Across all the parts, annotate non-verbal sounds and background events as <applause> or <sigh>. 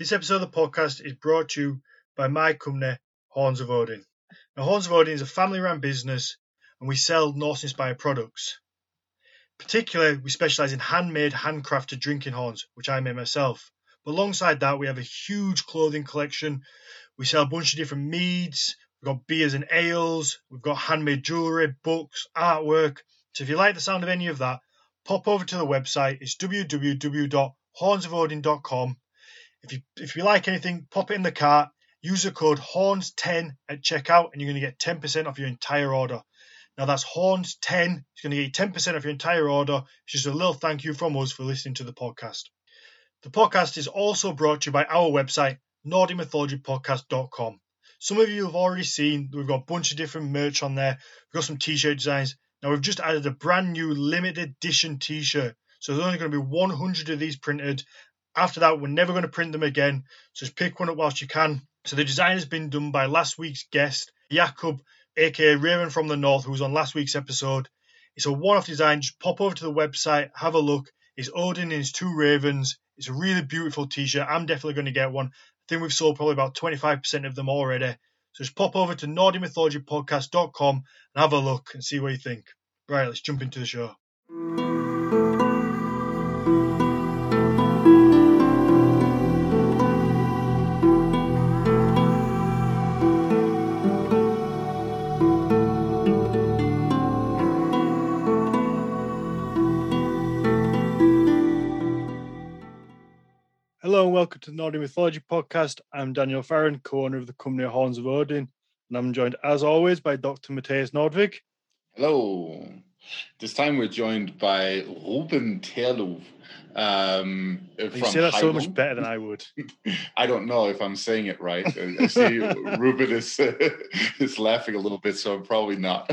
This episode of the podcast is brought to you by my company, Horns of Odin. Now, Horns of Odin is a family run business and we sell Norse inspired products. Particularly, we specialize in handmade, handcrafted drinking horns, which I made myself. But alongside that, we have a huge clothing collection. We sell a bunch of different meads, we've got beers and ales, we've got handmade jewellery, books, artwork. So if you like the sound of any of that, pop over to the website. It's www.hornsofodin.com. If you if you like anything, pop it in the cart. Use the code HORNS10 at checkout, and you're going to get 10% off your entire order. Now that's HORNS10. It's going to get you 10% off your entire order. It's just a little thank you from us for listening to the podcast. The podcast is also brought to you by our website, NordicMythologyPodcast.com. Some of you have already seen we've got a bunch of different merch on there. We've got some t-shirt designs. Now we've just added a brand new limited edition t-shirt. So there's only going to be 100 of these printed. After that, we're never going to print them again. So just pick one up whilst you can. So the design has been done by last week's guest, Jakub, aka Raven from the North, who was on last week's episode. It's a one-off design. Just pop over to the website, have a look. It's Odin and his two ravens. It's a really beautiful t-shirt. I'm definitely going to get one. I think we've sold probably about 25% of them already. So just pop over to NordicMythologyPodcast.com and have a look and see what you think. Right, let's jump into the show. And welcome to the Nordic Mythology Podcast. I'm Daniel Farrand, co-owner of the company Horns of Odin, and I'm joined as always by Dr. Mathias Nordvig. Hello. This time we're joined by Ruben Terlov. Um, You say that so much better than I <laughs> would. I don't know if I'm saying it right. I I see <laughs> Ruben is <laughs> is laughing a little bit, so I'm probably not.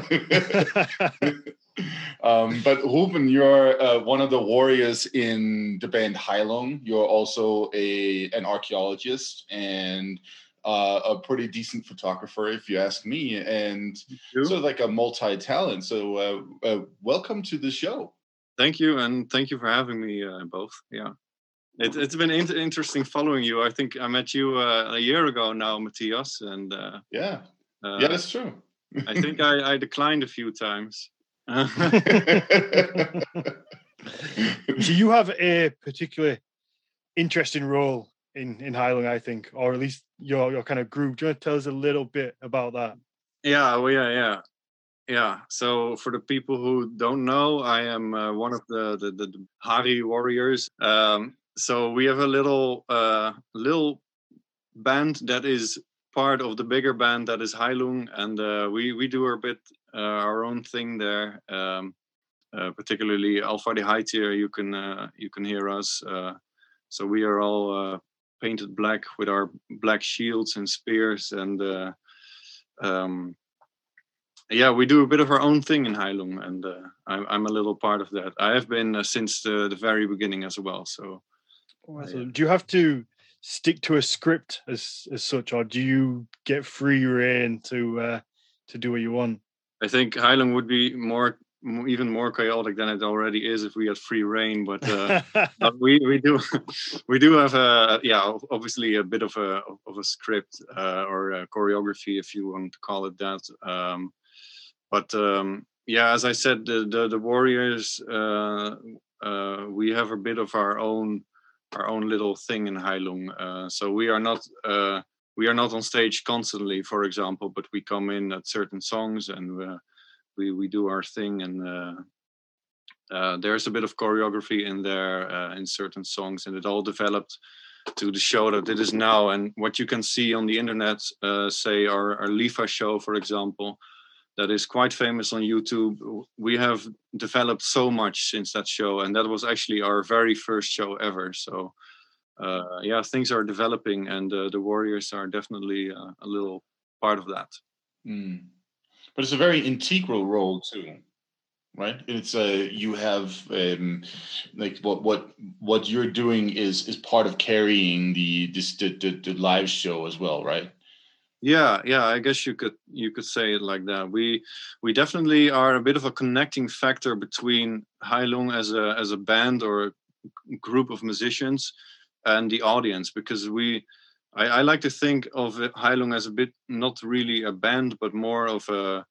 Um, but Ruben, you're uh, one of the warriors in the band Heilung. You're also a an archaeologist and uh, a pretty decent photographer, if you ask me, and sort of like a multi-talent. So, uh, uh, welcome to the show. Thank you, and thank you for having me uh, both. Yeah, it, it's been in- interesting following you. I think I met you uh, a year ago now, Mathias, and uh, Yeah, uh, yeah, that's true. I think I, I declined a few times. <laughs> so you have a particularly interesting role in in Heilung, I think, or at least your your kind of group. Do you want to tell us a little bit about that? yeah, well, yeah, yeah, yeah. So for the people who don't know, I am uh, one of the the, the, the Hari warriors. Um, so we have a little uh, little band that is part of the bigger band that is Heilung, and uh, we we do our bit uh, our own thing there. Um, uh, particularly Alfadhirhaiti, you can uh, you can hear us. Uh, so we are all uh, painted black with our black shields and spears, and uh, um, yeah, we do a bit of our own thing in Heilung, and uh, I'm I'm a little part of that. I have been uh, since the, the very beginning as well. So So do you have to stick to a script as as such, or do you get free reign to uh, to do what you want? I think Heilung would be more even more chaotic than it already is if we had free reign. But uh, <laughs> Uh, we we do <laughs> we do have a yeah obviously a bit of a of a script uh, or a choreography if you want to call it that um, but um, yeah as i said the the, the warriors uh, uh, we have a bit of our own our own little thing in Heilung uh, so we are not uh, we are not on stage constantly for example but we come in at certain songs and uh, we we do our thing and uh, uh, there's a bit of choreography in there uh, in certain songs, and it all developed to the show that it is now. And what you can see on the internet, say our, our Lifa show, for example, that is quite famous on YouTube. We have developed so much since that show, and that was actually our very first show ever. So, uh, yeah, things are developing, and uh, the Warriors are definitely uh, a little part of that. Mm. But it's a very integral role too, right? It's uh, you have um, like what what what you're doing is is part of carrying the this the, the, the live show as well, right? Yeah, yeah, I guess you could you could say it like that. We we definitely are a bit of a connecting factor between Heilung as a as a band or a group of musicians and the audience because we I, I like to think of Heilung as a bit not really a band but more of a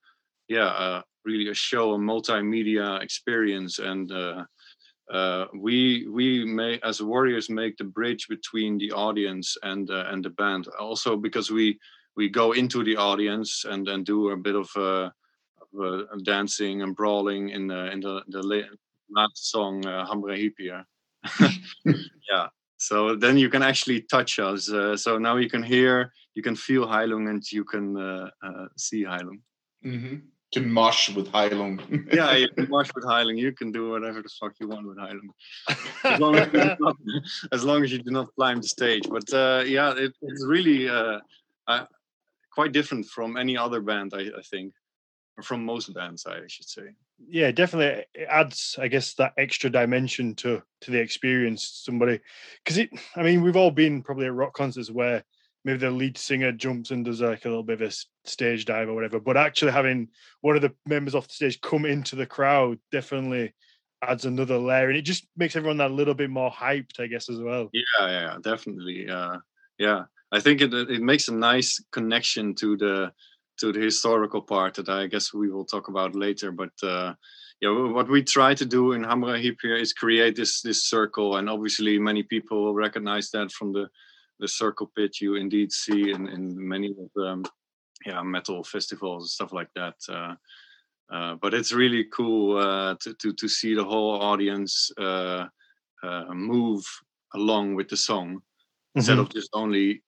yeah uh, really a show a multimedia experience and uh, uh, we we may as warriors make the bridge between the audience and uh, and the band also because we we go into the audience and and do a bit of, uh, of uh, dancing and brawling in the in the, the last song uh, Hamrer Hippyer. <laughs> yeah so then you can actually touch us uh, so now you can hear you can feel Heilung and you can uh, uh, see Heilung mm-hmm can mosh with Heilung. <laughs> yeah, you can mosh with Heilung. You can do whatever the fuck you want with Heilung, <laughs> as long as, not, as, long as you do not climb the stage. But uh, yeah, it, it's really quite different from any other band, I, I, think, or from most bands, I should say. Yeah, definitely. It adds, I guess, that extra dimension to to the experience. Somebody, because it. I mean, we've all been probably at rock concerts where maybe the lead singer jumps and does like a little bit of a stage dive or whatever. But actually having one of the members off the stage come into the crowd definitely adds another layer, and it just makes everyone that little bit more hyped, I guess, as well. Yeah, yeah, definitely. Uh, yeah, I think it it makes a nice connection to the to the historical part that I guess we will talk about later. But uh, yeah, what we try to do in Hamrer Hippyer is create this this circle, and obviously many people will recognize that from the the circle pit you indeed see in, in many of the um, yeah metal festivals and stuff like that. Uh, uh, but it's really cool uh, to, to to see the whole audience uh, uh, move along with the song mm-hmm. instead of just only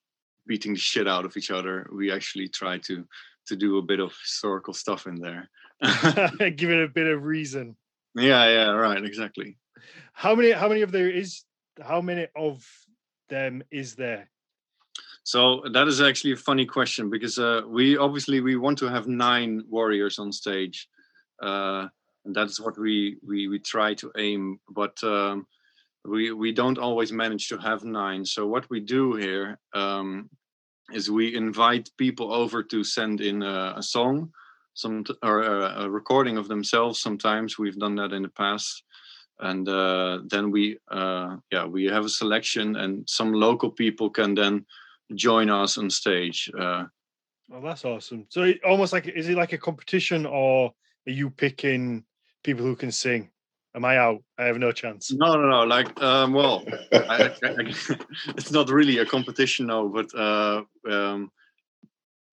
beating the shit out of each other. We actually try to to do a bit of historical stuff in there. <laughs> <laughs> Give it a bit of reason. Yeah, yeah, right, exactly. How many? How many of there is? How many of them is there? So that is actually a funny question because uh, we obviously we want to have nine warriors on stage, uh, and that's what we we we try to aim. But um, we we don't always manage to have nine. So what we do here um, is we invite people over to send in a, a song, some or a, a, recording of themselves. Sometimes. We've done that in the past. And uh, then we uh, yeah we have a selection and some local people can then join us on stage uh, well that's awesome. So almost like is it like a competition or are you picking people who can sing am i out? I have no chance. No no no like um, well I, I, I, <laughs> <laughs> it's not really a competition no but uh, um,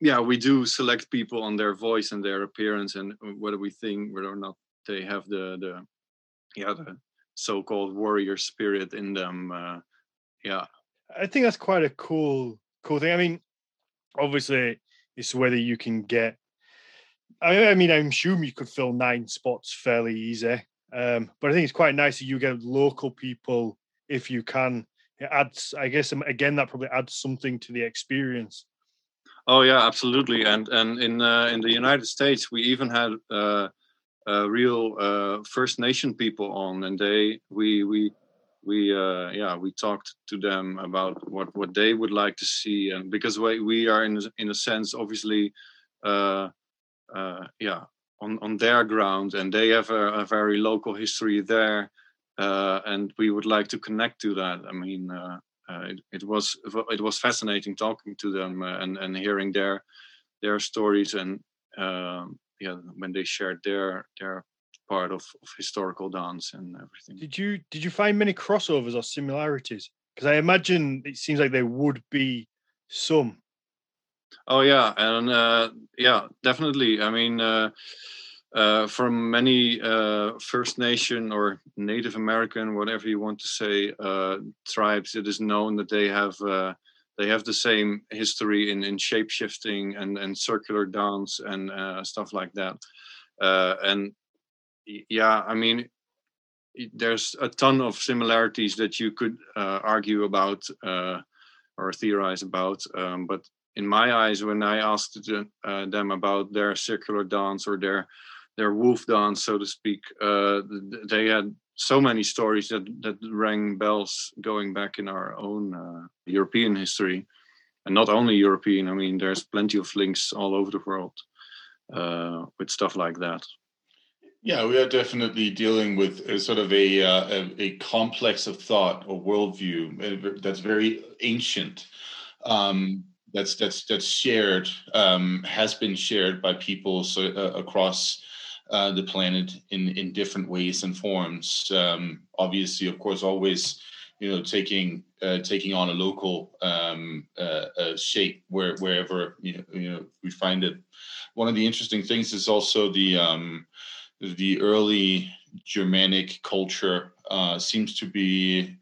yeah we do select people on their voice and their appearance and whether we think whether or not they have the the yeah the so-called warrior spirit in them uh, yeah. I think that's quite a cool cool thing. I mean obviously it's whether you can get I, I mean i'm sure you could fill nine spots fairly easy um, but i think it's quite nice that you get local people if you can. It adds i guess um, again that probably adds something to the experience. Oh yeah absolutely. And and in uh, in the united states we even had uh, uh, real First Nation people on, and they we we we uh, yeah we talked to them about what what they would like to see, and because we we are in in a sense obviously uh, uh, yeah on on their ground, and they have a, a very local history there, uh, and we would like to connect to that. I mean. It, it, was it was fascinating talking to them and, and hearing their their stories and um, yeah when they shared their their part of, of historical dance and everything. Did you did you find many crossovers or similarities? Because I imagine it seems like there would be some. Oh yeah, and uh, yeah, definitely. I mean, uh, uh, from many uh, First Nation or Native American, whatever you want to say, uh, tribes, it is known that they have uh, they have the same history in in shape shifting and and circular dance and stuff like that uh, and yeah i mean there's a ton of similarities that you could uh, argue about uh, or theorize about um, but in my eyes when i asked uh, them about their circular dance or their their wolf dance so to speak uh, they had so many stories that that rang bells going back in our own uh, European history, and not only European. I mean, there's plenty of links all over the world with stuff like that. Yeah, we are definitely dealing with a sort of a, uh, a, a complex of thought or worldview that's very ancient. Um, that's that's that's shared um, has been shared by people so, uh, across uh, the planet in in different ways and forms. Um, obviously, of course, always you know taking uh, taking on a local um, uh, uh, shape where wherever you know, you know we find it. One of the interesting things is also the um, the early Germanic culture uh, seems to be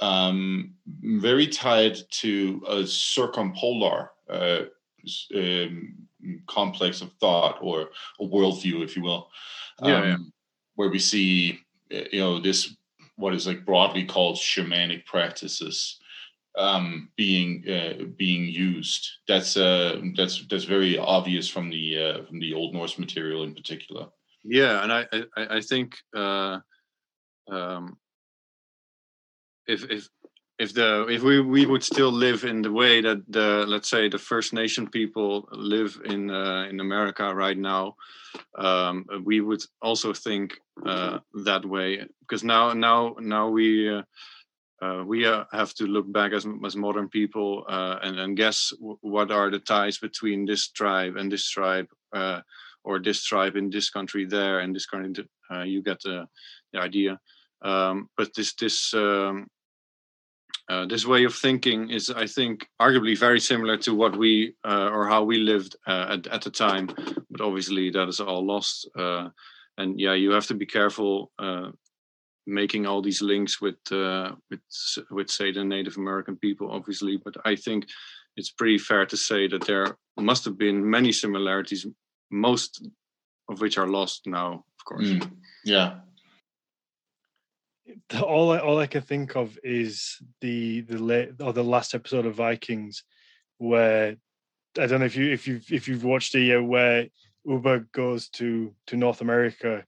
um, very tied to a circumpolar uh, um, complex of thought or a worldview, if you will. Yeah, yeah. Um, where we see, you know, this what is like broadly called shamanic practices um, being uh, being used. That's uh, that's that's very obvious from the uh, from the Old Norse material in particular. Yeah, and I I, I think uh, um, if if if the if we we would still live in the way that the let's say the First Nation people live in uh, in America right now, um, we would also think uh, that way because now now now we. Uh, uh, we uh, have to look back as, as modern people uh, and, and guess w- what are the ties between this tribe and this tribe uh, or this tribe in this country there and this country uh, you get the, the idea um, but this this um, uh, this way of thinking is, I think, arguably very similar to what we uh, or how we lived uh, at, at the time. But obviously, that is all lost. Uh, and yeah, you have to be careful uh, making all these links with uh, with with say the Native American people, obviously. But I think it's pretty fair to say that there must have been many similarities, most of which are lost now, of course. Mm, yeah, all I, all I can think of is the the late or the last episode of Vikings, where I don't know if you if you if you've watched it yet, where Ubbe goes to to North America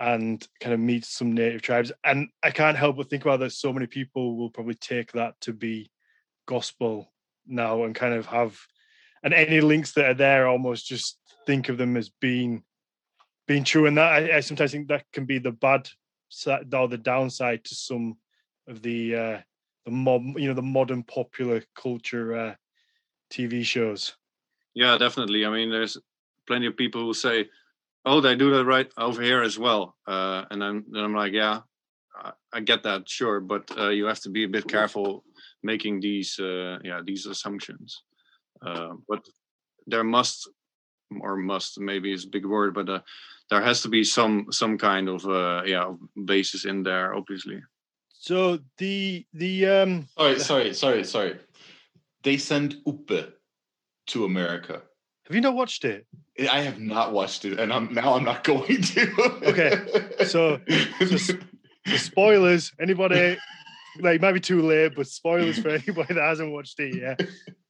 and kind of meets some native tribes, and I can't help but think about that. So many people will probably take that to be gospel now, and kind of have, and any links that are there almost just think of them as being being true, and that I, I sometimes think that can be the bad or the downside to some of the uh the mob you know the modern popular culture uh tv shows Yeah, definitely. I mean, there's plenty of people who say, "Oh, they do that right over here as well," uh, and then, then I'm like, "Yeah, I, I get that, sure, but uh, you have to be a bit careful making these, uh, yeah, these assumptions." Uh, but there must, or must, maybe is a big word, but uh, there has to be some some kind of uh, yeah basis in there, obviously. so the the um Sorry, sorry, sorry, sorry. They send Ubbe to America. have you not watched it I have not watched it, and I'm now I'm not <laughs> going to. Okay, so- so so spoilers anybody like it might be too late but spoilers for anybody that hasn't watched it yet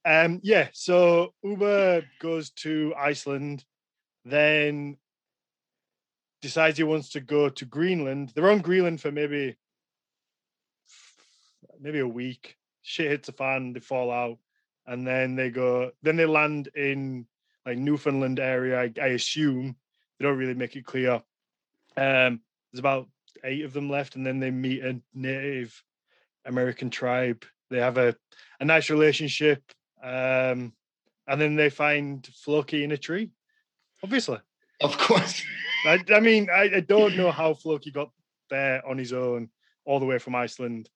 um yeah so Ubbe goes to iceland then decides he wants to go to greenland. They're on greenland for maybe maybe a week. Shit hits the fan they fall out and then they go then they land in like newfoundland area i, I assume. They don't really make it clear. Um there's about eight of them left and then they meet a native american tribe. They have a, a nice relationship um and then they find floki in a tree obviously of course. i, <laughs> I mean I, I don't know how floki got there on his own all the way from iceland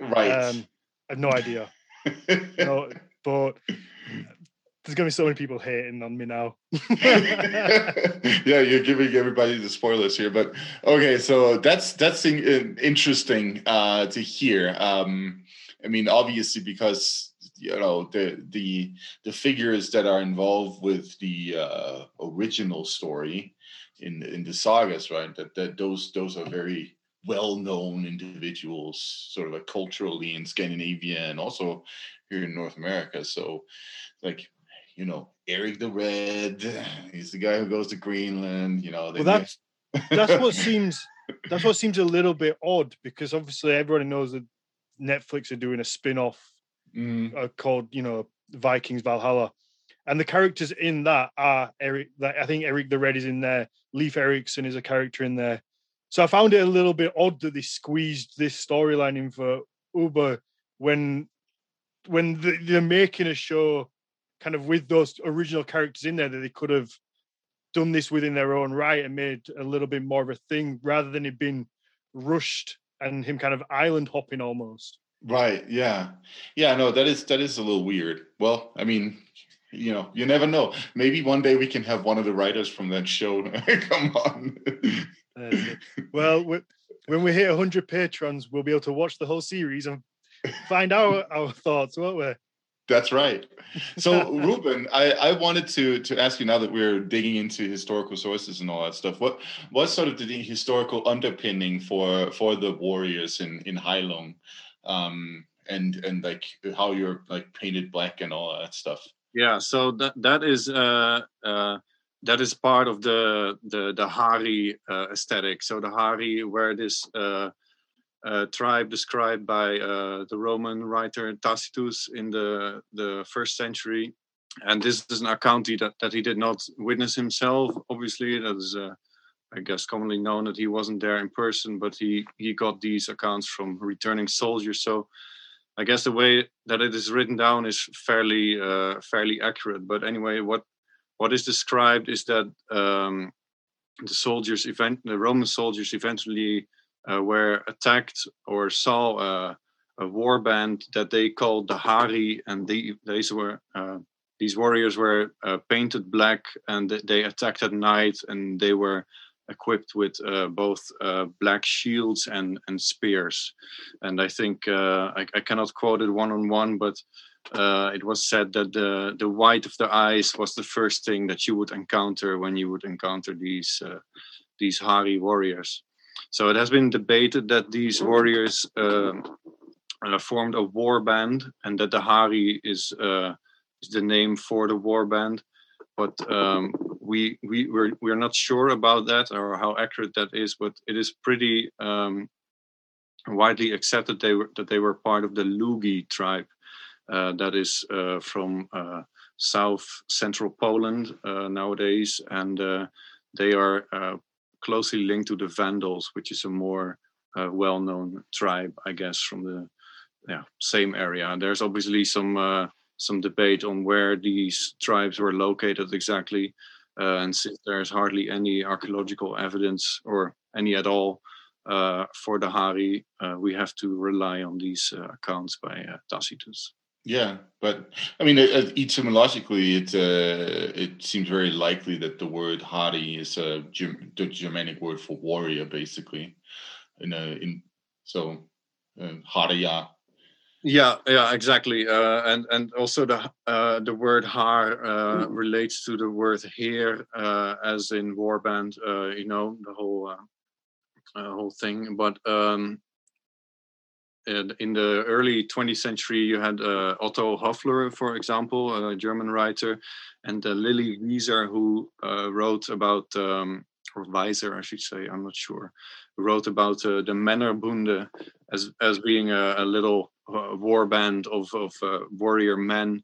Right. um i have no idea <laughs> no, but there's gonna be so many people hating on me now <laughs> yeah, you're giving everybody the spoilers here, but okay, so that's that's in, in- interesting uh, to hear. Um, I mean, obviously, because you know the the the figures that are involved with the uh, original story in in the sagas, right? That that those those are very well known individuals, sort of like culturally in Scandinavia and also here in North America. So, like you know, Eric the Red. He's the guy who goes to Greenland. You know, well that's that's what <laughs> seems that's what seems a little bit odd because obviously everybody knows that Netflix are doing a spin-off Mm, uh, called you know Vikings Valhalla, and the characters in that are Eric. Like, I think Eric the Red is in there. Leif Erikson is a character in there. So I found it a little bit odd that they squeezed this storyline in for Ubbe when when they're making a show kind of with those original characters in there that they could have done this within their own right and made a little bit more of a thing rather than it being rushed and him kind of island hopping almost. Right. Yeah. Yeah. No, that is that is a little weird. Well, I mean, you know, you never know. Maybe one day we can have one of the writers from that show <laughs> come on. well, when we hit 100 patrons, we'll be able to watch the whole series and find out our thoughts, won't we? That's right. So, <laughs> Ruben, I, I wanted to to ask you now that we're digging into historical sources and all that stuff. What what's sort of the historical underpinning for for the warriors in in Heilung, um, and and like how you're like painted black and all that stuff? Yeah, so that that is uh, uh, that is part of the the the Hari uh, aesthetic. So the Hari, where this uh, uh, tribe described by uh, the Roman writer Tacitus in the the first century, and this is an account that that he did not witness himself. Obviously, that is. I guess commonly known that he wasn't there in person, but he he got these accounts from returning soldiers. So I guess the way that it is written down is fairly uh, fairly accurate. But anyway, what what is described is that um, the soldiers event the Roman soldiers eventually uh, were attacked or saw a war band that they called the Hari, and they, these were uh, these warriors were uh, painted black, and they attacked at night, and they were equipped with uh, both uh, black shields and and spears. And I think uh, I, I, cannot quote it one on one, but uh, it was said that the the white of the eyes was the first thing that you would encounter when you would encounter these uh, these Hari warriors. So it has been debated that these warriors um, uh, formed a war band, and that the Hari is is the name for the war band but um, we we we're, we're not sure about that or how accurate that is but it is pretty um, widely accepted they were that they were part of the Lugi tribe uh, that is uh, from uh, south central Poland uh, nowadays. And uh, they are uh, closely linked to the Vandals which is a more well-known tribe I guess from the yeah same area. And there's obviously some some debate on where these tribes were located exactly. Uh, and since there's hardly any archaeological evidence or any at all uh, for the Hari, uh, we have to rely on these uh, accounts by uh, Tacitus. Yeah, but I mean, etymologically, it uh, it seems very likely that the word Hari is a the Germanic word for warrior, basically. In a, in so uh, Harya yeah, yeah, exactly. Uh, and and also the uh, the word har uh, mm. relates to the word here uh, as in warband. Uh, you know the whole uh, whole thing. But um, in the early 20th century, you had Otto Höfler, for example, a German writer, and Lilly Wieser, who wrote about um, or Weiser, I should say, I'm not sure, wrote about the Männerbunde as as being a, a little uh, war band of, of uh, warrior men.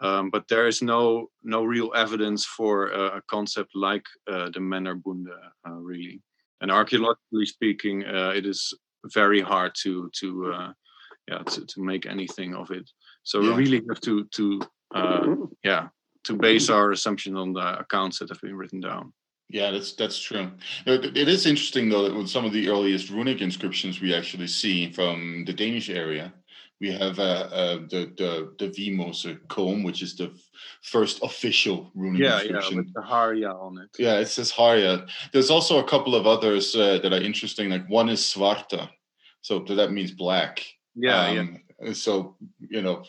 Um, but there is no no real evidence for uh, a concept like uh, the Männerbunde, uh, really. And archaeologically speaking, uh, it is very hard to to yeah to, to make anything of it. So yeah. we really have to to yeah to base our assumption on the accounts that have been written down. Yeah, that's that's true. It is interesting though that with some of the earliest runic inscriptions we actually see from the Danish area, we have uh, uh, the the the Vimose comb, which is the first official runic yeah, inscription. Yeah, with the Harya on it. Yeah, it says Harya. There's also a couple of others uh, that are interesting. Like one is Svarta, so that means black. Yeah, um, yeah. So you know,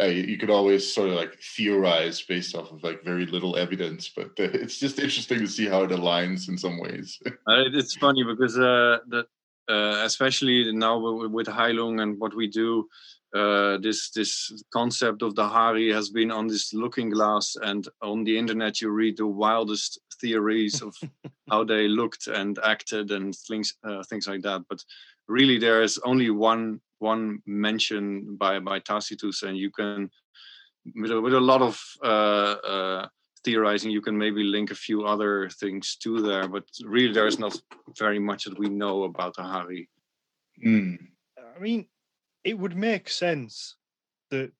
uh, you could always sort of like theorize based off of like very little evidence, but uh, <laughs> it's just interesting to see how it aligns in some ways. <laughs> uh, it's funny because uh, that uh, especially now with Heilung and what we do, uh, this this concept of the Hari has been on this looking glass, and on the internet you read the wildest theories of <laughs> how they looked and acted and things uh, things like that. But really, there is only one one mention by by Tacitus, and you can with a, with a lot of uh, uh, theorizing, you can maybe link a few other things to there, but really there's not very much that we know about Ahari. Mm. I mean, it would make sense that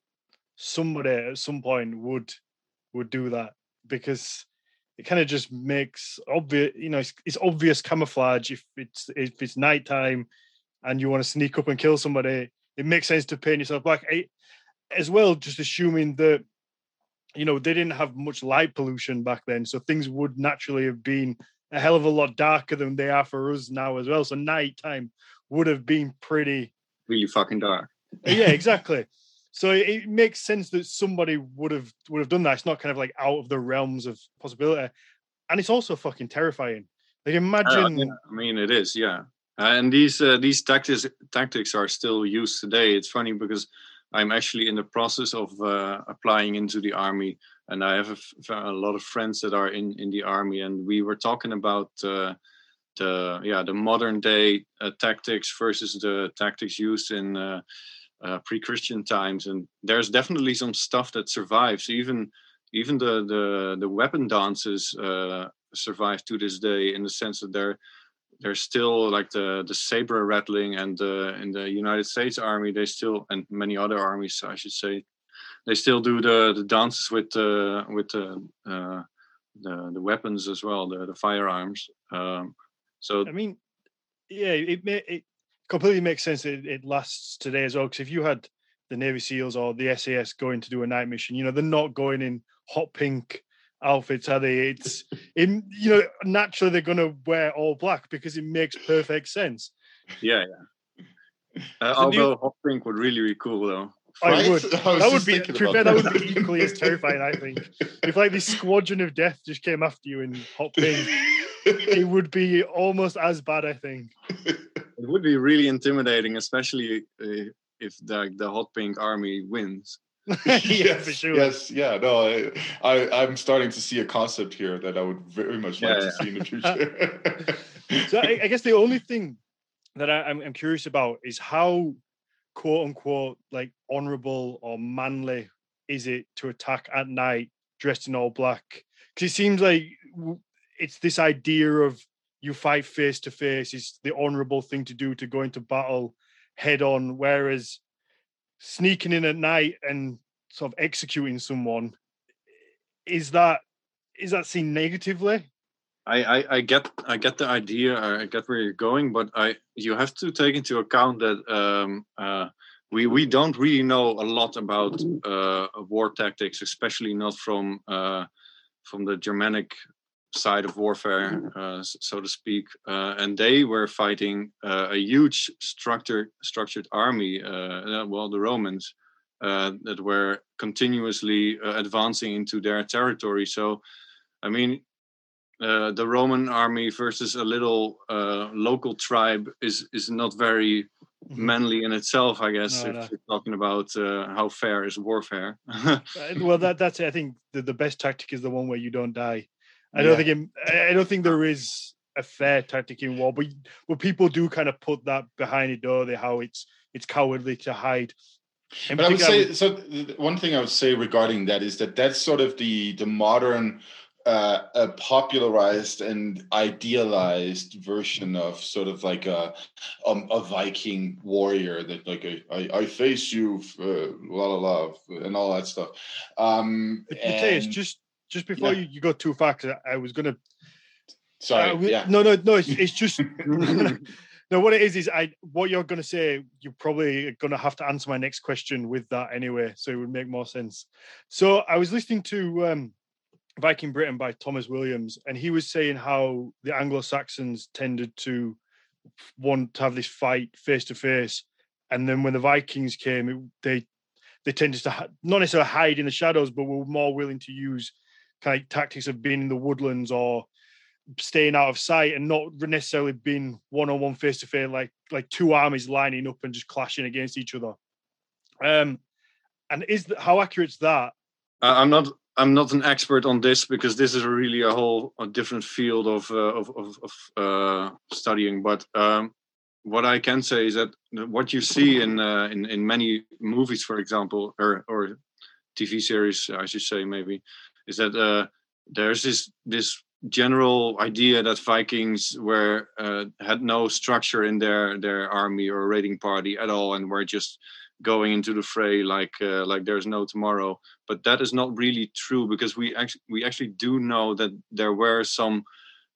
somebody at some point would would do that because it kind of just makes obvious you know it's, it's, obvious camouflage if it's if it's nighttime and you want to sneak up and kill somebody it makes sense to paint yourself black I, as well just assuming that you know they didn't have much light pollution back then so things would naturally have been a hell of a lot darker than they are for us now as well so nighttime would have been pretty really fucking dark yeah <laughs> exactly so it, makes sense that somebody would have would have done that. It's not kind of like out of the realms of possibility, and it's also fucking terrifying. Like imagine. Uh. I mean, it is, yeah. And these uh, these tactics tactics are still used today. It's funny because I'm actually in the process of uh, applying into the army, and I have a, a, lot of friends that are in in the army, and we were talking about. Uh, the yeah the modern day uh, tactics versus the tactics used in uh, uh, pre-Christian times, and there's definitely some stuff that survives. Even even the the, the weapon dances survive to this day in the sense that they're they're still like the the saber rattling, and uh, in the United States Army they still and many other armies I should say they still do the the dances with uh, with the uh, the the weapons as well, the the firearms. Um, so I mean, yeah, it it completely makes sense that it, lasts today as well. Because if you had the Navy SEALs or the SAS going to do a night mission, you know, they're not going in hot pink outfits, are they? It's in you know, naturally they're gonna wear all black because it makes perfect sense. Yeah, yeah. <laughs> Uh, although you, hot pink would really be cool though. I would. <laughs> I that would be to be fair, that would be equally as terrifying, I think. If like this squadron of death just came after you in hot pink, <laughs> it would be almost as bad, I think it would be really intimidating, especially uh, if the the hot pink army wins. <laughs> <laughs> yeah, yes, for sure. Yes, yeah, no, I, I, am starting to see a concept here that I would very much like yeah, to yeah. see in the <laughs> future. so I, I, guess the only thing that I, I'm, I'm curious about is how quote unquote like honorable or manly is it to attack at night dressed in all black? Because it seems like it's this idea of you fight face to face is the honorable thing to do to go into battle head on whereas sneaking in at night and sort of executing someone is that is that seen negatively? I, I, I get I get the idea I get where you're going but I you have to take into account that um, uh, we we don't really know a lot about uh, war tactics especially not from uh, from the Germanic side of warfare, mm-hmm. uh, so to speak, uh, and they were fighting uh, a huge structured structured army. Uh, uh, well, the Romans uh, that were continuously advancing into their territory. So, I mean, the Roman army versus a little local tribe is is not very mm-hmm. manly in itself, I guess. No, if no. you're talking about how fair is warfare. <laughs> well, that that's I think the, the best tactic is the one where you don't die. I don't yeah. think it, I don't think there is a fair tactic in war, but but people do kind of put that behind it, though. They how it's it's cowardly to hide. but I would say so. One thing I would say regarding that is that that's sort of the the modern. Uh, a popularized and idealized version of sort of like a um, a Viking warrior that like I, I face you, uh, la la la, and all that stuff. Um, and, just just before yeah. you, you go too far, because I, I, was gonna. Sorry. Uh, yeah. No, no, no. It's, it's <laughs> just. <laughs> no, what it is is I. What you're gonna say, you're probably gonna have to answer my next question with that anyway, so it would make more sense. So I was listening to um, Viking Britain by Thomas Williams, and he was saying how the Anglo Saxons tended to want to have this fight face to face, and then when the Vikings came, it, they they tended to not necessarily hide in the shadows, but were more willing to use kind of tactics of being in the woodlands or staying out of sight and not necessarily being one on one face to face like like two armies lining up and just clashing against each other. Um, and is that, how accurate is that? I'm not I'm not an expert on this because this is really a whole a different field of uh, of of, of uh, studying. But um, what I can say is that what you see in uh, in in many movies, for example, or or TV series, I should say maybe, is that uh, there's this this general idea that Vikings were uh, had no structure in their their army or raiding party at all, and were just going into the fray like uh, like there's no tomorrow. But that is not really true because we actually we actually do know that there were some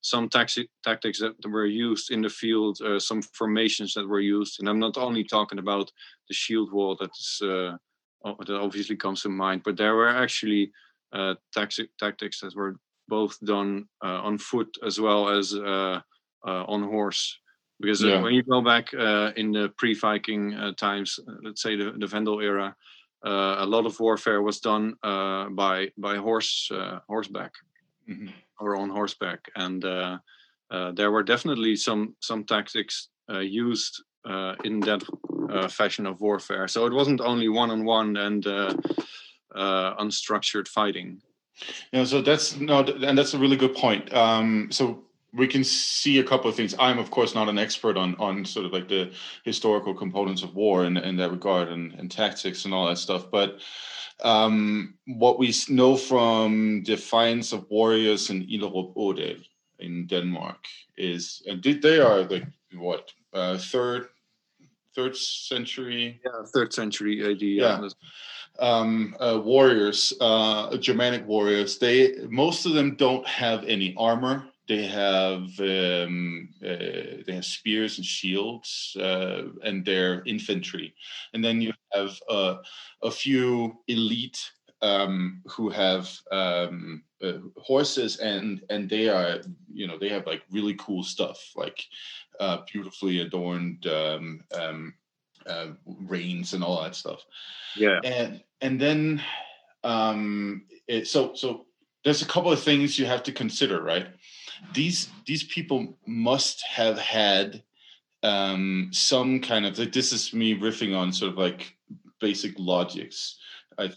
some tactics that were used in the field, uh, some formations that were used, and I'm not only talking about the shield wall that is uh, that obviously comes to mind, but there were actually uh, tactics that were both done uh, on foot as well as uh, uh, on horse. Because yeah. when you go back in the pre-Viking times, let's say the, the Vendel era, a lot of warfare was done by by horse horseback. Mm-hmm or on horseback. And uh, uh, there were definitely some some tactics uh, used in that fashion of warfare. So it wasn't only one on one and unstructured fighting. Yeah, so that's no, and that's a really good point. Um, so we can see a couple of things. I'm of course not an expert on on sort of like the historical components of war in, in that regard and, and tactics and all that stuff, but um, what we know from Defiance of Warriors in Illerup Ådal in Denmark is, and they are like what uh, third third century? Yeah, third century AD. Yeah. yeah. Um, uh, warriors, uh, Germanic warriors. They most of them don't have any armor. They have um, uh, they have spears and shields, uh, and they're infantry. And then you have uh, a few elite um, who have um, uh, horses, and and they are you know they have like really cool stuff, like uh, beautifully adorned um, um, uh, reins and all that stuff. Yeah, and and then um, it, so so there's a couple of things you have to consider, right? these these people must have had um, some kind of like this is me riffing on sort of like basic logics. I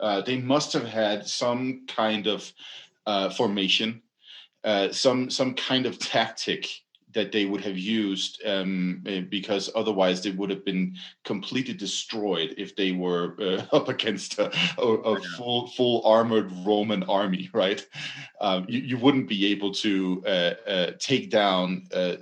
uh, they must have had some kind of uh, formation, uh, some some kind of tactic that they would have used um, eh, because otherwise they would have been completely destroyed if they were uh, <laughs> up against a, a, a, full full armored Roman army, <laughs> right? Um, you, you wouldn't be able to uh, uh, take down uh,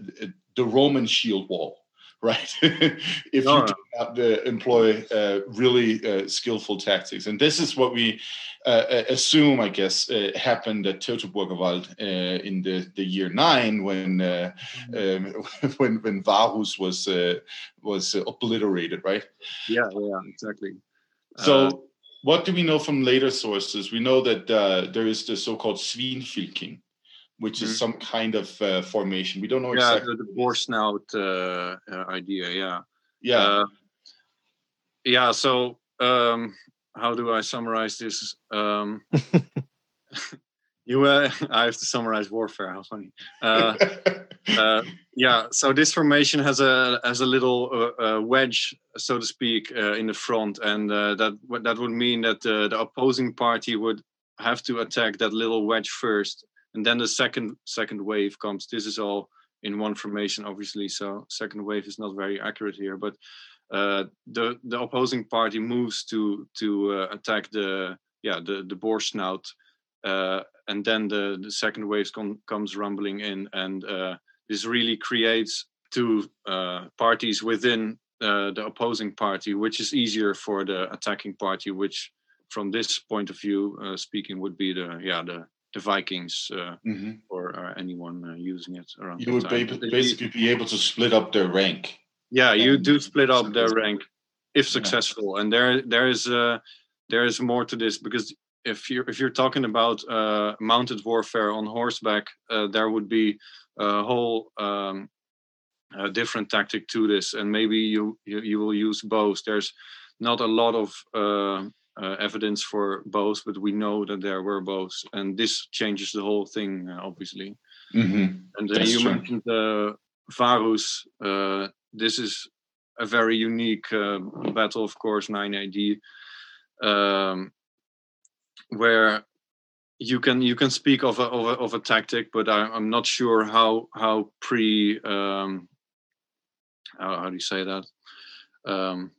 the Roman shield wall right? <laughs> if no. you do not uh, employ uh, really uh, skillful tactics. And this is what we uh, uh, assume, I guess, uh, happened at Teutoburgerwald in the, the year nine when mm-hmm. um, <laughs> when when Varus was was obliterated, right? Yeah, yeah, exactly. So. what do we know from later sources? We know that there is the so-called Svinfylking, which is mm-hmm. some kind of uh, formation. We don't know yeah, exactly. the, the boar snout uh, uh, idea. Yeah. Yeah. Uh, yeah. So, um, how do I summarize this? Um, <laughs> you, uh, <laughs> I have to summarize warfare. How funny. <laughs> Uh, yeah. So this formation has a has a little wedge, so to speak, in the front, and that that would mean that the opposing party would have to attack that little wedge first and then the second second wave comes. This is all in one formation obviously so second wave is not very accurate here but uh, the the opposing party moves to to uh, attack the yeah the the boar snout uh, and then the the second wave com- comes rumbling in and uh, this really creates two uh, parties within uh, the opposing party which is easier for the attacking party which from this point of view speaking would be the yeah the the Vikings uh, mm-hmm. or, or, anyone uh, using it around. You would be, basically be able to split up their rank. Yeah, you do split up their rank if successful, yeah. and there there is uh, there is more to this because if you're if you're talking about uh, mounted warfare on horseback, uh, there would be a whole um, a different tactic to this, and maybe you, you, you will use bows. There's not a lot of uh, evidence for both, but we know that there were both, and this changes the whole thing, uh, obviously. Mm-hmm. And uh, you true. mentioned uh, Varus. Uh, this is a very unique uh, battle, of course, 9 AD, um, where you can you can speak of a of a, of a tactic, but I, am not sure how how pre um, how, how do you say that. Um,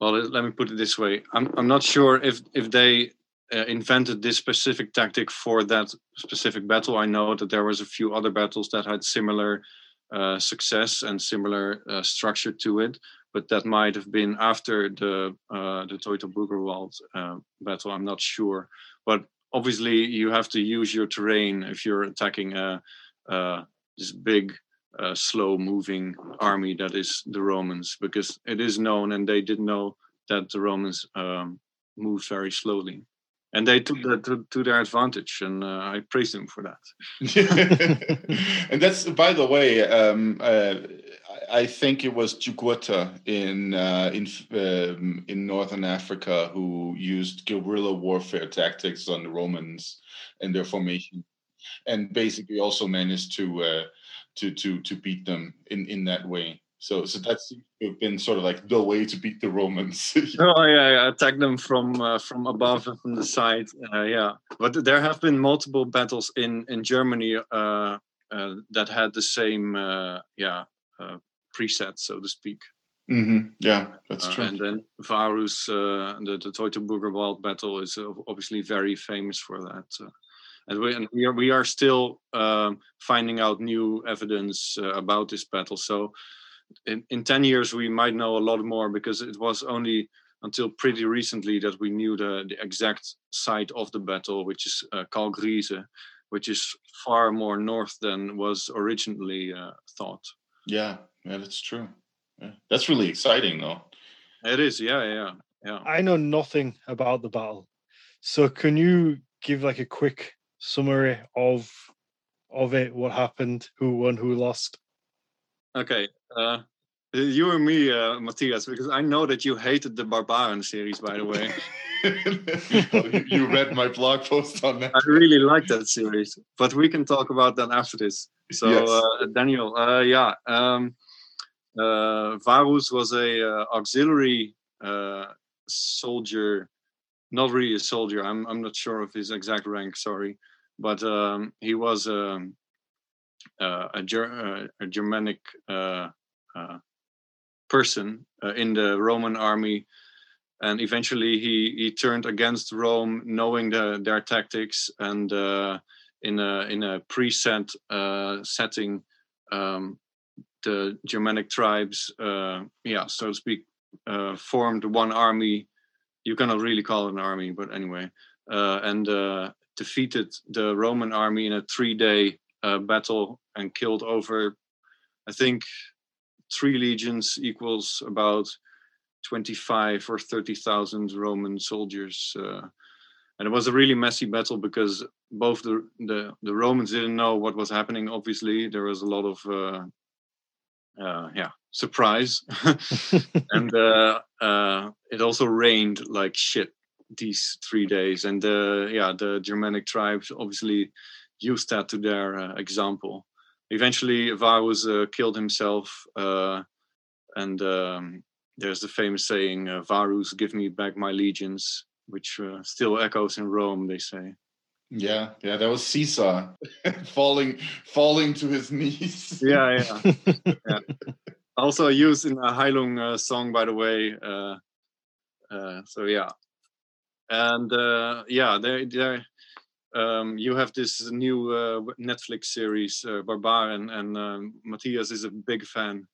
well, let me put it this way: I'm I'm not sure if if they uh, invented this specific tactic for that specific battle. I know that there was a few other battles that had similar uh, success and similar uh, structure to it, but that might have been after the uh, the Teutoburgerwald uh, battle. I'm not sure, but obviously you have to use your terrain if you're attacking a, a this big uh, slow moving army that is the Romans, because it is known and they didn't know that the Romans um, moved very slowly. And they took that to, to their advantage, and uh, I praise them for that. <laughs> and that's, by the way, um, uh, I think it was Jugurtha in uh, in um, in northern Africa who used guerrilla warfare tactics on the Romans and their formation, and basically also managed to uh, to to to beat them in in that way. So so that's been sort of like the way to beat the Romans. <laughs> oh yeah, yeah, attack them from uh, from above and from the side. Uh, yeah, but there have been multiple battles in in Germany uh, uh that had the same uh, yeah uh, preset, so to speak. Mm-hmm. Yeah, that's true. and then Varus, the the Teutoburgerwald battle is obviously very famous for that and we, and we are we are still um, finding out new evidence uh, about this battle. So, in, in ten years, we might know a lot more because it was only until pretty recently that we knew the, the exact site of the battle, which is uh, Kalkriese, which is far more north than was originally uh, thought. Yeah, yeah, that's true. Yeah. That's really exciting, though. It is, yeah, yeah, yeah. I know nothing about the battle, so can you give like a quick summary of of it, what happened, who won, who lost? Okay, uh, you and me, uh, Mathias, because I know that you hated the Barbarian series, by the way. <laughs> you read my blog post on that. I really like that series, but we can talk about that after this. So, yes. uh, Daniel, uh, yeah, um, uh, Varus was a uh, auxiliary uh, soldier not really a soldier. I'm I'm not sure of his exact rank. Sorry, but um, he was um, uh, a, Ger- uh, a, Germanic uh, uh person in the Roman army, and eventually he he turned against Rome, knowing the, their tactics, and in a in a preset setting. Um, the Germanic tribes, yeah, so to speak, formed one army you cannot really call it an army, but anyway, uh, and uh, defeated the Roman army in a three-day uh, battle and killed over, I think, three legions equals about twenty-five or thirty thousand Roman soldiers. Uh, and it was a really messy battle because both the, the, the Romans didn't know what was happening. Obviously, there was a lot of uh, uh, yeah surprise. <laughs> <laughs> And uh, uh, it also rained like shit these three days. And uh, yeah the germanic tribes obviously used that to their uh, example. Eventually varus uh, killed himself uh, and um, there's the famous saying uh, varus give me back my legions which still echoes in rome they say yeah, yeah, that was Caesar <laughs> falling falling to his <laughs> knees. yeah, yeah. yeah also used in a Heilung uh, song, by the way. Uh, uh, so yeah, and uh, yeah, there, there, um, you have this new uh, Netflix series, uh, Barbarian, and um, Mathias is a big fan.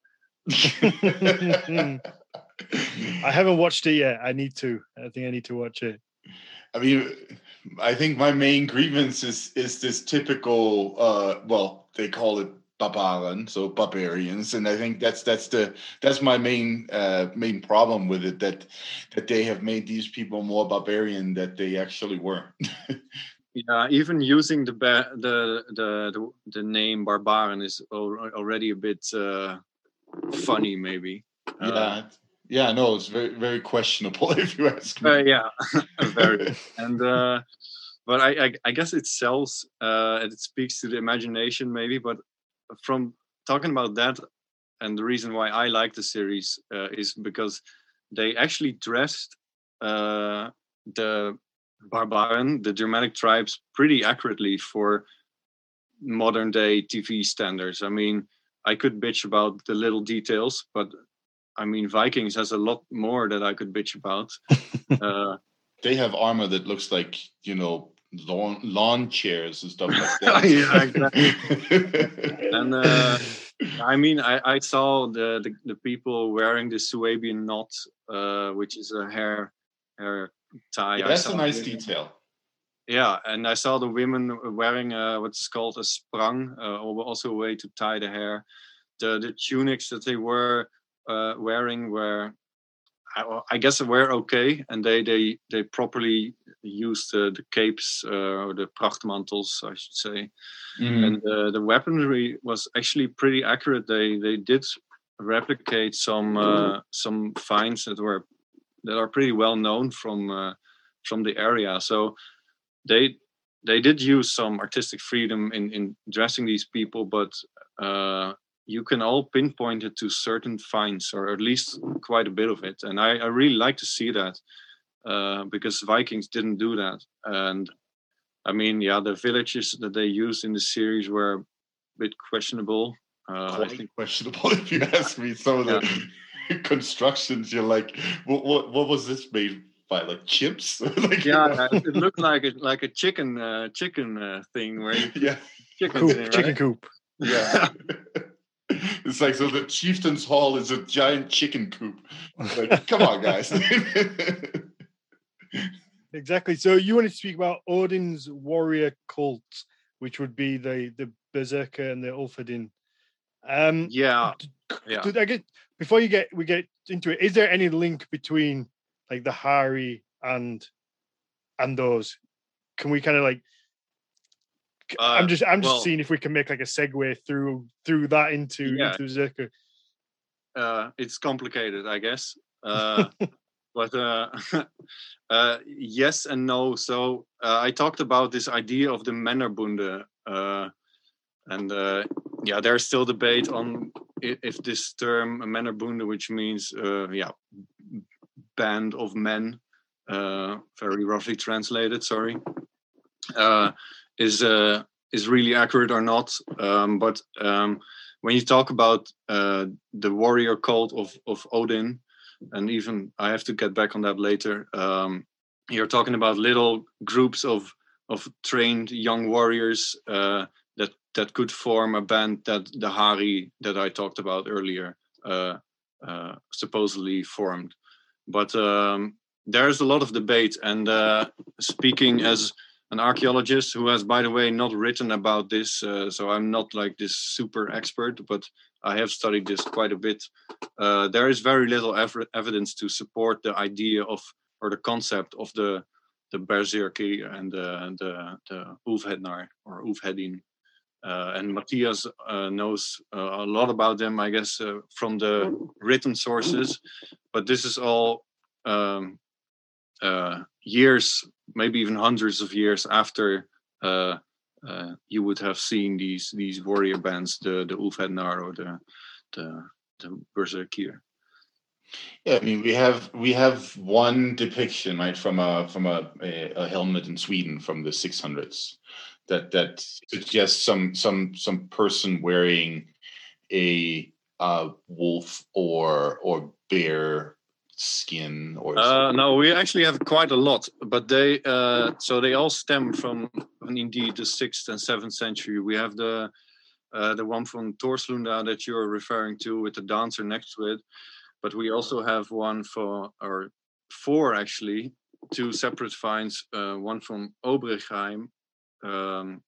<laughs> I haven't watched it yet. I need to. I think I need to watch it. I mean, I think my main grievance is is this typical. uh Well, they call it barbarian, so barbarians, and I think that's that's the that's my main uh, main problem with it that that they have made these people more barbarian that they actually were. <laughs> yeah, even using the the, the the the name barbarian is already a bit uh, funny, maybe. Yeah. Yeah, no, it's very very questionable <laughs> if you ask me. Uh, yeah, <laughs> very. <laughs> and uh, but I, I, I guess it sells uh, and it speaks to the imagination maybe. But from talking about that, and the reason why I like the series uh, is because they actually dressed uh, the barbarian, the Germanic tribes, pretty accurately for modern day TV standards. I mean, I could bitch about the little details, but I mean, Vikings has a lot more that I could bitch about. <laughs> uh, they have armor that looks like you know lawn, lawn chairs and stuff like <laughs> that. yeah, exactly. <laughs> and uh, I mean, I, I saw the, the, the people wearing the Suebian knot, uh, which is a hair hair tie. Yeah, that's a nice detail. Yeah, and I saw the women wearing uh, what's called a sprang, uh, also a way to tie the hair. The the tunics that they were uh, wearing were I, I guess were okay, and they they they properly used the, the capes uh, or the prachtmantels, I should say, mm. and uh, the weaponry was actually pretty accurate. They they did replicate some uh, some finds that were that are pretty well known from uh, from the area. So they they did use some artistic freedom in in dressing these people, but uh, you can all pinpoint it to certain finds or at least quite a bit of it. And i, I really like to see that uh, because vikings didn't do that. And i mean yeah the villages that they used in the series were a bit questionable. Uh, quite I think, questionable <laughs> if you ask me. Some of the yeah. <laughs> constructions you're like what, what what was this made by like chips <laughs> like, yeah it looked like a like a chicken uh, chicken uh, thing where you yeah. chicken, coop, right? chicken coop. Yeah it's like so the chieftain's hall is a giant chicken coop. Like, come on, guys. <laughs> exactly. So you want to speak about Odin's warrior cult, which would be the the berserker and the Ulfhedin. Um, yeah, yeah. I get before you get we get into it? Is there any link between like the Hari and and those? Can we kind of like uh, I'm just I'm just well, seeing if we can make like a segue through through that into yeah. into Zerka. Uh, it's complicated, I guess. <laughs> Uh, but uh, <laughs> uh, yes and no. So uh, I talked about this idea of the Männerbunde, uh, and uh, yeah, there's still debate on if, if this term Männerbunde, which means uh, yeah, band of men, uh, very roughly translated. Sorry. Uh, is uh, is really accurate or not. Um, but um, when you talk about uh, the warrior cult of of Odin, and even I have to get back on that later. Um, you're talking about little groups of of trained young warriors uh, that that could form a band that the Hari that I talked about earlier uh, uh, supposedly formed. But um, there's a lot of debate, and uh, speaking as an archaeologist who has, by the way, not written about this. Uh, so I'm not like this super expert, but I have studied this quite a bit. Uh, there is very little ev- evidence to support the idea of or the concept of the the berserker and the the, the or Ulfhedin. Uh, and Mathias uh, knows uh, a lot about them, I guess, uh, from the written sources. But this is all um, uh, years, maybe even hundreds of years after uh, uh, you would have seen these these warrior bands, the the Ulfhednar or the the the Berserkir. Yeah, I mean we have we have one depiction right from a from a, a, a helmet in Sweden from the 600s that that suggests some some some person wearing a uh, wolf or or bear skin or uh, no we actually have quite a lot but they uh, so they all stem from indeed the sixth and seventh century. We have the uh, the one from Torslunda that you're referring to with the dancer next to it but we also have one for or four actually two separate finds uh, one from Obrigheim um,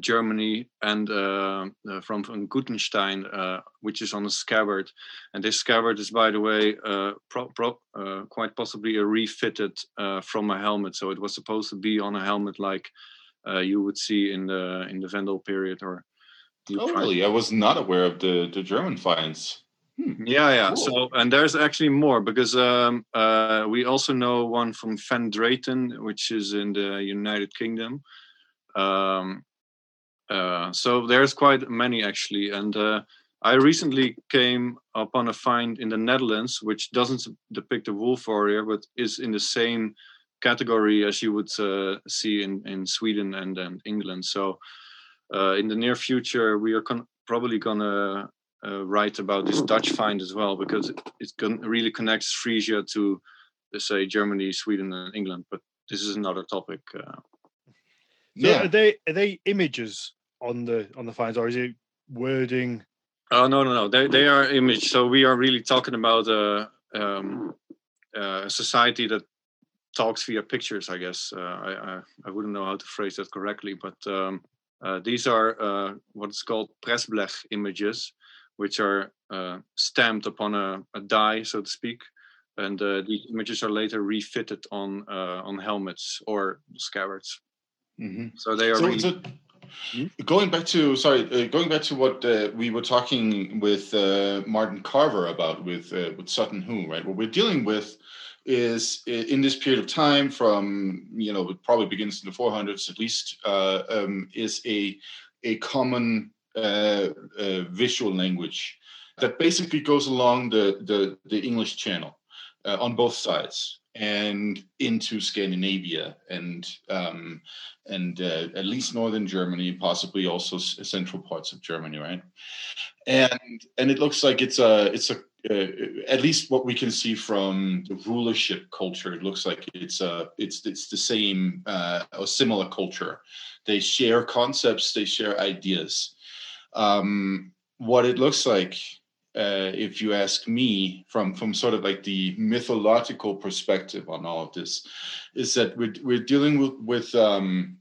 Germany and uh, uh, from, from Gutenstein, uh, which is on a scabbard. And this scabbard is, by the way, uh, pro, pro, uh, quite possibly a refitted uh, from a helmet. So it was supposed to be on a helmet like you would see in the in the Vendel period. Or oh, really? I was not aware of the the German finds. Hmm. Yeah, yeah. Cool. So, and there's actually more because um, we also know one from Fen Drayton, which is in the United Kingdom. Um, uh, so there's quite many actually, and uh, I recently came upon a find in the Netherlands which doesn't depict a wolf warrior, but is in the same category as you would uh, see in in Sweden and, and England. So uh, in the near future, we are con- probably gonna uh, write about this Dutch find as well because it, it con- really connects Frisia to, say, Germany, Sweden, and England. But this is another topic. Uh. So yeah. are they are they images on the on the finds, or is it wording? Oh no no no! They they are image. So we are really talking about a um, a society that talks via pictures. I guess uh, I, I, I wouldn't know how to phrase that correctly, but um, uh, these are uh, what's called pressblech images, which are uh, stamped upon a, a, die, so to speak, and uh, these images are later refitted on uh, on helmets or scabbards. Mm-hmm. So they are. So, really... so? Going back to sorry, going back to what we were talking with Martin Carver about with with Sutton Hoo, right? What we're dealing with is in this period of time from you know it probably begins in the 400s at least uh, um, is a a common uh, uh, visual language that basically goes along the the, the English Channel uh, on both sides and into Scandinavia and um, and uh, at least northern Germany, possibly also central parts of Germany, right? And and it looks like it's a it's a uh, at least what we can see from the rulership culture, it looks like it's uh, it's it's the same uh, or similar culture. They share concepts, they share ideas. Um, what it looks like, uh, if you ask me, from from sort of like the mythological perspective on all of this, is that we're we're dealing with with um,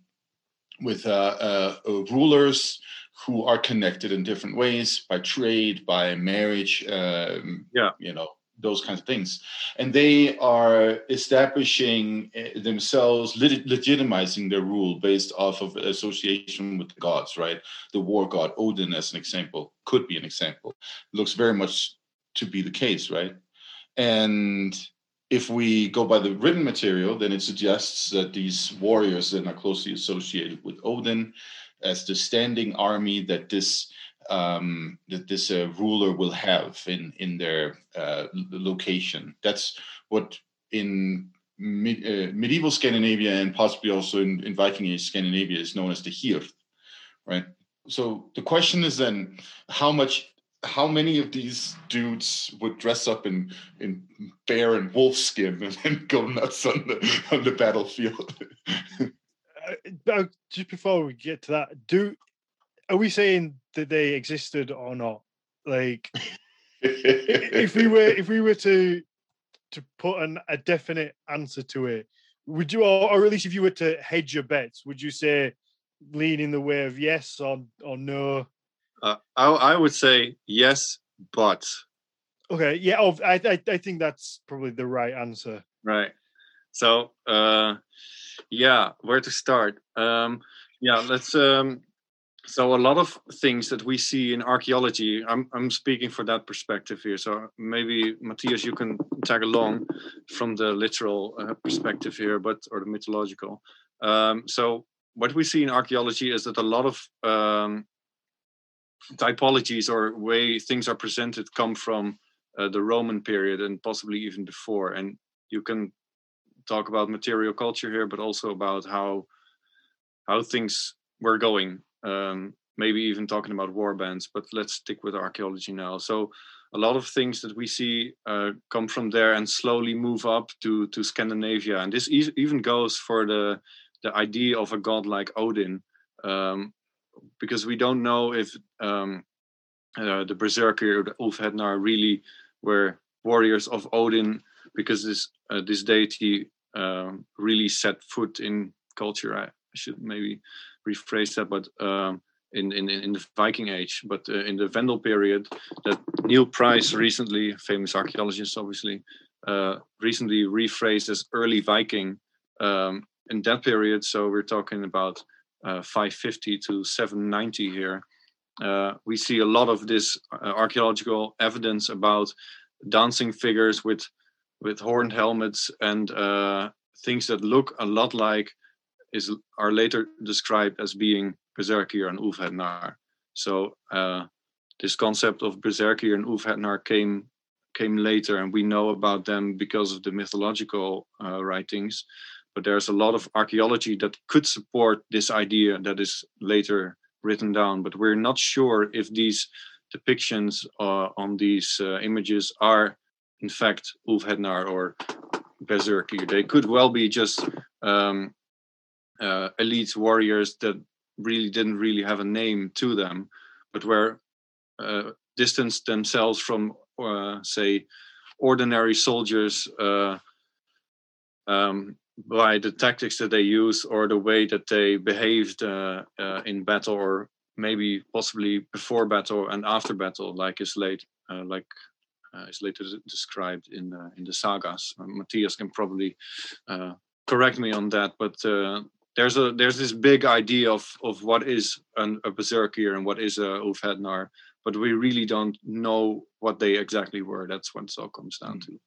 with uh, uh, uh rulers who are connected in different ways by trade, by marriage, um, yeah, you know, those kinds of things, and they are establishing eh, themselves, legitimizing their rule based off of association with the gods, right? The war god Odin, as an example, could be an example. Looks very much to be the case, right? And if we go by the written material, then it suggests that these warriors then are closely associated with Odin as the standing army that this um, that this uh, ruler will have in in their uh, location. That's what in mid, uh, medieval Scandinavia and possibly also in, in Viking Age Scandinavia is known as the Hirth, right? So the question is then how much how many of these dudes would dress up in in bear and wolf skin and, go nuts on the on the battlefield? <laughs> uh, just before we get to that, do are we saying that they existed or not? Like, if we were <laughs> if we were to to put an, a definite answer to it, would you, or, or at least if you were to hedge your bets, would you say lean in the way of yes or or no? Uh, I I would say yes, but okay, yeah, oh, I I I think that's probably the right answer. Right. So uh yeah where to start um yeah let's um so a lot of things that we see in archaeology i'm i'm speaking for that perspective here. So maybe mathias you can tag along from the literal uh, perspective here but or the mythological. Um so what we see in archaeology is that a lot of um typologies or way things are presented come from uh, the roman period and possibly even before. And you can talk about material culture here, but also about how how things were going. Um, maybe even talking about war bands, but let's stick with archaeology now. So a lot of things that we see uh, come from there and slowly move up to to Scandinavia, and this e- even goes for the the idea of a god like Odin, um, because we don't know if um, uh, the berserker, the Ulfhednar, really were warriors of Odin because this uh, this deity um, really set foot in culture. I, I, should maybe rephrase that, but um, in, in in the Viking Age, but uh, in the Vendel period, that Neil Price recently, famous archaeologist, obviously, uh, recently rephrased as early Viking um, in that period. So we're talking about uh, 550 to 790 here. Uh, we see a lot of this uh, archaeological evidence about dancing figures with with horned helmets and uh, things that look a lot like is are later described as being Berserkir and Ulfhednar. So uh, this concept of Berserkir and Ulfhednar came came later, and we know about them because of the mythological uh, writings. But there's a lot of archaeology that could support this idea that is later written down. But we're not sure if these depictions uh, on these uh, images are in fact Ulfhednar or Berserkir. They could well be just um, uh, elite warriors that really didn't really have a name to them, but were uh, distanced themselves from, uh, say, ordinary soldiers uh, um, by the tactics that they use or the way that they behaved uh, uh, in battle or maybe possibly before battle and after battle, like is late, like uh, is later described in uh, in the sagas. Uh, Mathias can probably correct me on that, but there's a there's this big idea of of what is an, a berserker and what is a Ulfhednar, but we really don't know what they exactly were. That's what it all comes down mm. to.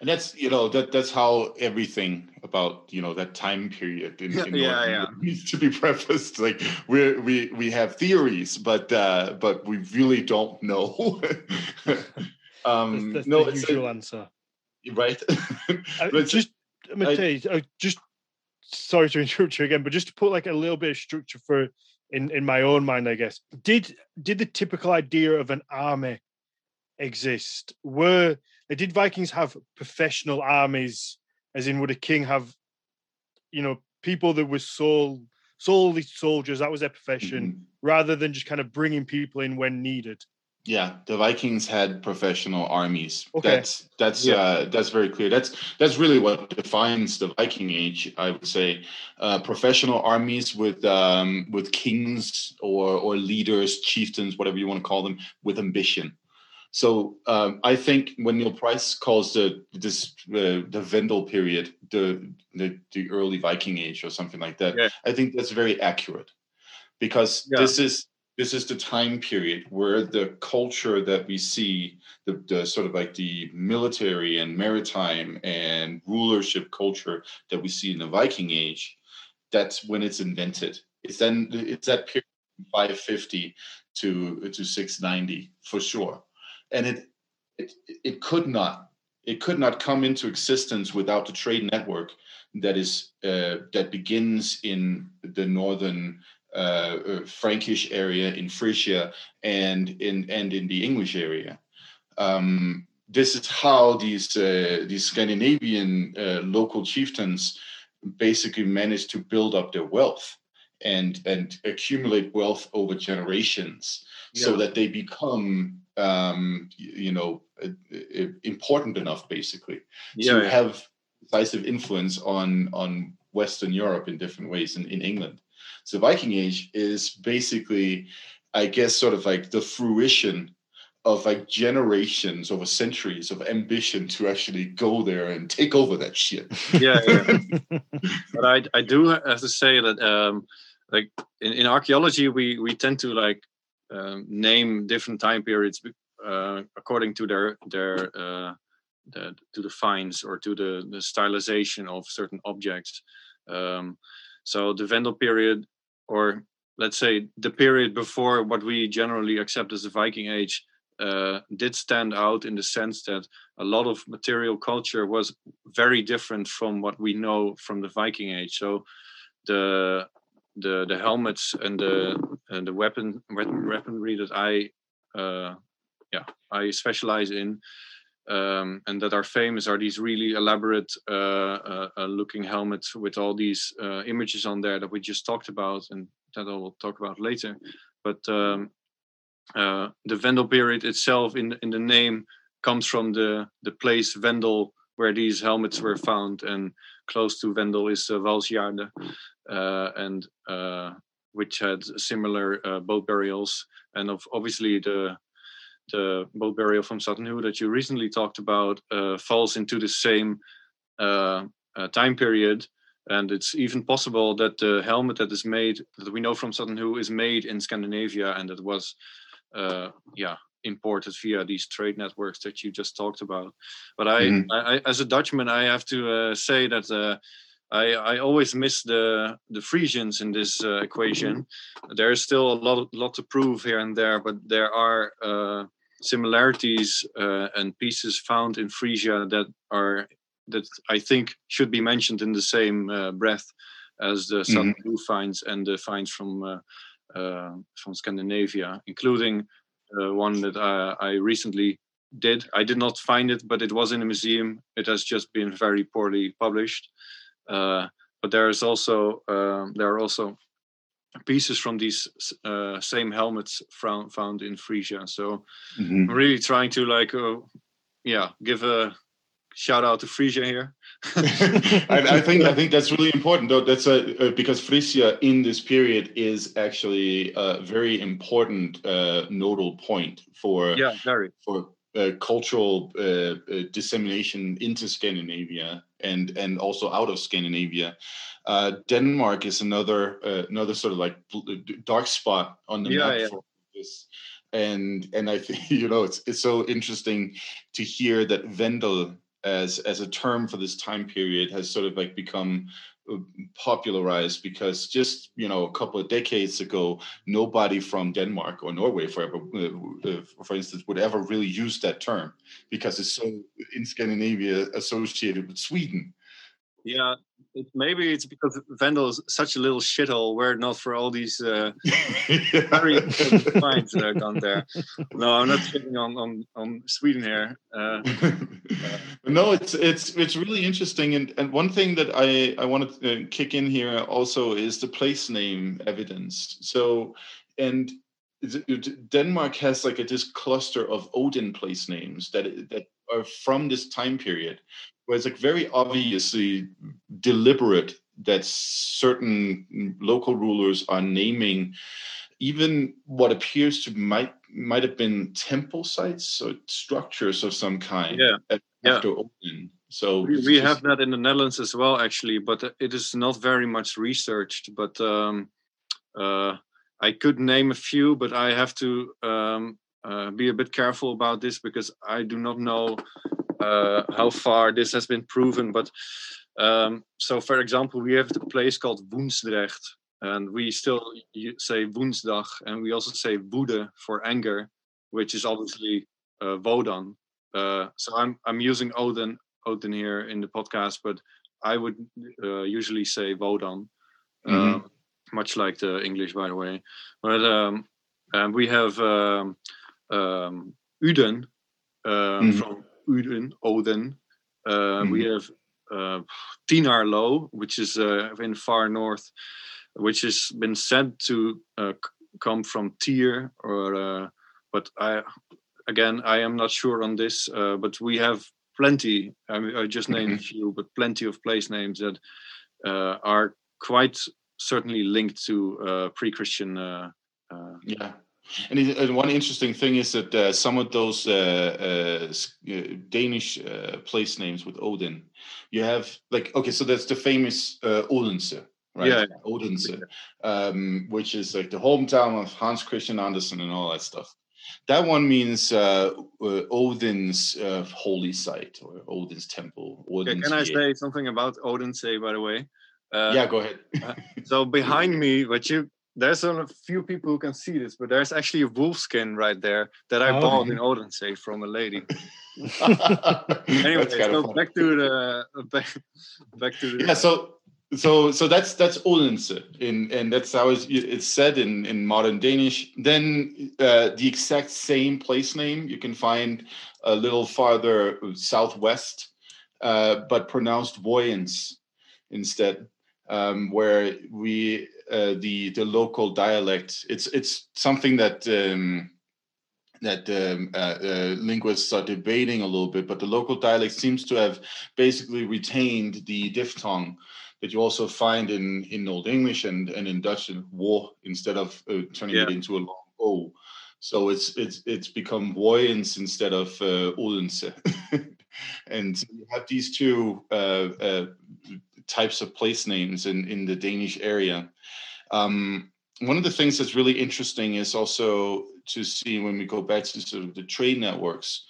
And that's you know that that's how everything about you know that time period in, in yeah, yeah. <laughs> needs to be prefaced. Like we we we have theories, but uh, but we really don't know. <laughs> um, that's, that's no, the usual a, answer, right? uh, <laughs> just Mathias, I, uh, just sorry to <laughs> interrupt you again, but just to put like a little bit of structure for in in my own mind, I guess. Did did the typical idea of an army exist? Were did Vikings have professional armies, as in would a king have, you know, people that were sole solely soldiers, that was their profession, mm-hmm. rather than just kind of bringing people in when needed? Yeah, the Vikings had professional armies. Okay. That's that's yeah. uh, that's very clear. That's that's really what defines the Viking Age. I would say, uh, professional armies with um, with kings or or leaders, chieftains, whatever you want to call them, with ambition. So um, I think when Neil Price calls the this uh, the Vendel period the, the, the early Viking Age or something like that, yeah. I think that's very accurate because yeah. this is this is the time period where the culture that we see the, the sort of like the military and maritime and rulership culture that we see in the viking age that's when it's invented. It's then it's that period 550 to to 690 for sure. And it it it could not it could not come into existence without the trade network that is uh, that begins in the northern uh, uh, Frankish area in Frisia and in and in the English area. Um, this is how these uh, these Scandinavian uh, local chieftains basically managed to build up their wealth and and accumulate wealth over generations, yeah. so that they become um, you know important enough basically yeah, to yeah. have decisive influence on on Western Europe in different ways in, in England. So Viking Age is basically, I guess, sort of like the fruition of like generations over centuries of ambition to actually go there and take over that shit. Yeah, yeah. <laughs> but I I do have to say that um like in, in archaeology we we tend to like um, name different time periods uh, according to their their uh, the, to the finds or to the the stylization of certain objects. Um, so the Vendel period or let's say the period before what we generally accept as the Viking Age uh, did stand out in the sense that a lot of material culture was very different from what we know from the Viking Age. So the the the helmets and the and the weapon weaponry that I uh, yeah I specialize in um, and that are famous are these really elaborate uh, uh, uh, looking helmets with all these uh, images on there that we just talked about and that I will talk about later. But um, uh, the Vendel period itself in in the name comes from the the place Vendel where these helmets were found and close to Vendel is uh, Valsgärde and which had similar boat burials and of obviously the the boat burial from Sutton Hoo that you recently talked about uh, falls into the same uh, uh, time period. And it's even possible that the helmet that is made, that we know from Sutton Hoo, is made in Scandinavia and that was, uh, yeah, imported via these trade networks that you just talked about. But I, mm-hmm. I as a Dutchman, I have to uh, say that uh, I, I always miss the the Frisians in this uh, equation. There is still a lot lot to prove here and there, but there are uh, similarities uh, and pieces found in Frisia that are that I think should be mentioned in the same uh, breath as the Southern mm-hmm. finds and the finds from uh, uh, from Scandinavia, including uh, one that I, I recently did. I did not find it, but it was in a museum. It has just been very poorly published. Uh, but there is also um, there are also pieces from these uh, same helmets found found in Frisia. So Mhm. I'm really trying to like, uh, yeah, give a shout out to Frisia here. <laughs> I, I think I think that's really important though. That's a, uh, because Frisia in this period is actually a very important uh, nodal point for yeah, very. for uh, cultural uh, uh, dissemination into Scandinavia and and also out of Scandinavia. Uh, Denmark is another uh, another sort of like dark spot on the Yeah, map yeah. for this. And and I think <laughs> you know it's it's so interesting to hear that Vendel as as a term for this time period has sort of like become uh, popularized because just you know a couple of decades ago nobody from Denmark or Norway, for ever, uh, uh, for instance, would ever really use that term because it's so in Scandinavia associated with Sweden. Yeah, it, maybe it's because Vendel is such a little shithole. Were it not for all these uh, <laughs> very finds that are done there. No, I'm not shitting on on, on Sweden here. Uh, no, it's it's it's really interesting, and and one thing that I I want to uh, kick in here also is the place name evidence. So, and Denmark has like a, this cluster of Odin place names that that are from this time period, where it's like very obviously deliberate that certain local rulers are naming even what appears to might might have been temple sites or structures of some kind Yeah, a- yeah. Odin. So we, we just- have that in the Netherlands as well, actually, but it is not very much researched. But um, uh, I could name a few, but I have to um, uh, be a bit careful about this because I do not know uh, how far this has been proven. But um, so, for example, we have the place called Woensdrecht, and we still say Woensdag, and we also say Woede for anger, which is obviously uh, Wodan. Uh, so I'm I'm using Odin Odin here in the podcast, but I would uh, usually say Wodan, Mhm. uh, much like the English, by the way. But um, and we have um, um, Uden um, Mhm. from Uden, Odin. Uh, We have uh, Tynaarlo, which is uh, in far north, which has been said to uh, come from Tyr, or uh, but I again I am not sure on this. Uh, but we have plenty. I, mean, I just named a few, but plenty of place names that uh, are quite certainly linked to uh, pre-Christian. Uh, uh, Yeah. And, it, and one interesting thing is that uh, some of those uh, uh, uh, Danish uh, place names with Odin, you have like okay, so that's the famous uh, Odense, right? Yeah. Odense, um, which is like the hometown of Hans Christian Andersen and all that stuff. That one means Odin's uh, holy site or Odin's temple. Odin's can I gate. say something about Odense, by the way? Uh, yeah, go ahead. So behind <laughs> me, what you there's a few people who can see this, but there's actually a wolf skin right there that I Oh. bought in Odense from a lady. <laughs> Anyway, so fun. back to the <laughs> back, back to the yeah so so so that's that's Odense in and that's how it's, it's said in in modern Danish then uh, the exact same place name you can find a little farther southwest uh, but pronounced Vojens instead um, where we uh, the the local dialect it's it's something that um, that um, uh, uh, linguists are debating a little bit, but the local dialect seems to have basically retained the diphthong that you also find in, in Old English and, and in Dutch and wo instead of uh, turning it into a long o. So it's it's it's become Vojens instead of uh, Odense. <laughs> and you have these two uh, uh, types of place names in, in the Danish area. Um, one of the things that's really interesting is also to see when we go back to sort of the trade networks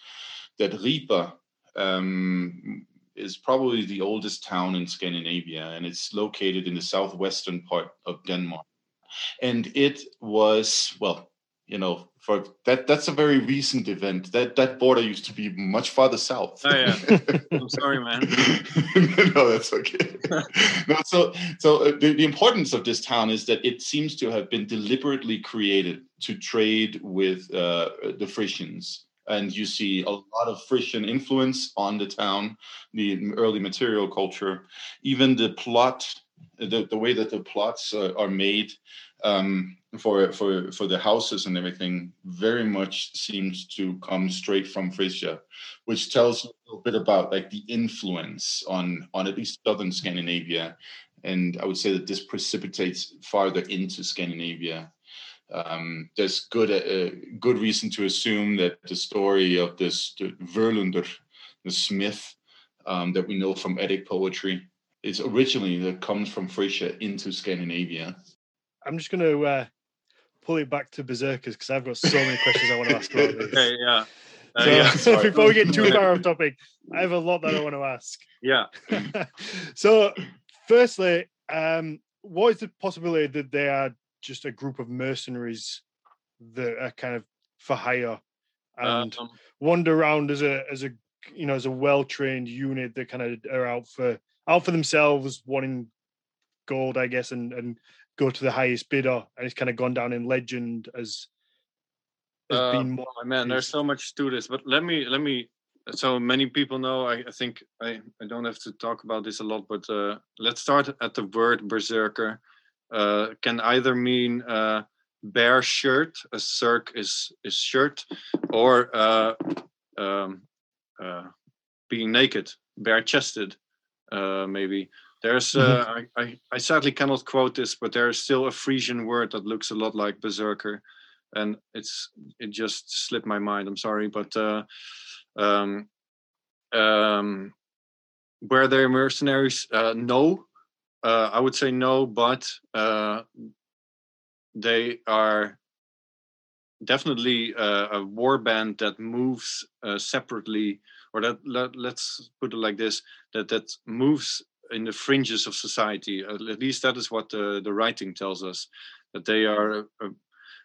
that Ripa um, is probably the oldest town in Scandinavia, and it's located in the southwestern part of Denmark. And it was well, you know, for that that's a very recent event. That that border used to be much farther south. Oh, yeah. <laughs> I'm sorry, man. <laughs> no, that's okay. <laughs> no, so so uh, the, the importance of this town is that it seems to have been deliberately created to trade with uh, the Frisians. And you see a lot of Frisian influence on the town, the early material culture, even the plot, the, the way that the plots uh, are made um, for for for the houses and everything very much seems to come straight from Frisia, which tells a little bit about like the influence on on at least southern Scandinavia, and I would say that this precipitates farther into Scandinavia. Um, there's good uh, good reason to assume that the story of this the Völundr, the smith um, that we know from Eddic poetry, is originally that comes from Frisia into Scandinavia. I'm just going to uh, pull it back to Berserkers because I've got so many questions I want to ask about <laughs> this. Okay, yeah. Uh, So, yeah, <laughs> before we get too far off topic, I have a lot that I want to ask. yeah. <laughs> so, firstly, um, what is the possibility that they are just a group of mercenaries that are kind of for hire and Um, wander around as a as a you know as a well trained unit that kind of are out for out for themselves, wanting gold, I guess, and and go to the highest bidder, and it's kind of gone down in legend as as Uh, being more. oh, man, there's so much to this, but let me let me. So many people know. I, I think I, I don't have to talk about this a lot, but uh, let's start at the word berserker. Uh, can either mean uh, bare shirt, a circ is is shirt, or uh, um, uh, being naked, bare chested, uh, maybe. There's, uh, I, I, I sadly cannot quote this, but there is still a Frisian word that looks a lot like berserker, and it's it just slipped my mind. I'm sorry, but uh, um, um, were they mercenaries? Uh, no, uh, I would say no, but uh, they are definitely uh, a war band that moves uh, separately, or that let, let's put it like this: that that moves in the fringes of society. At least that is what the, the writing tells us. That they are a,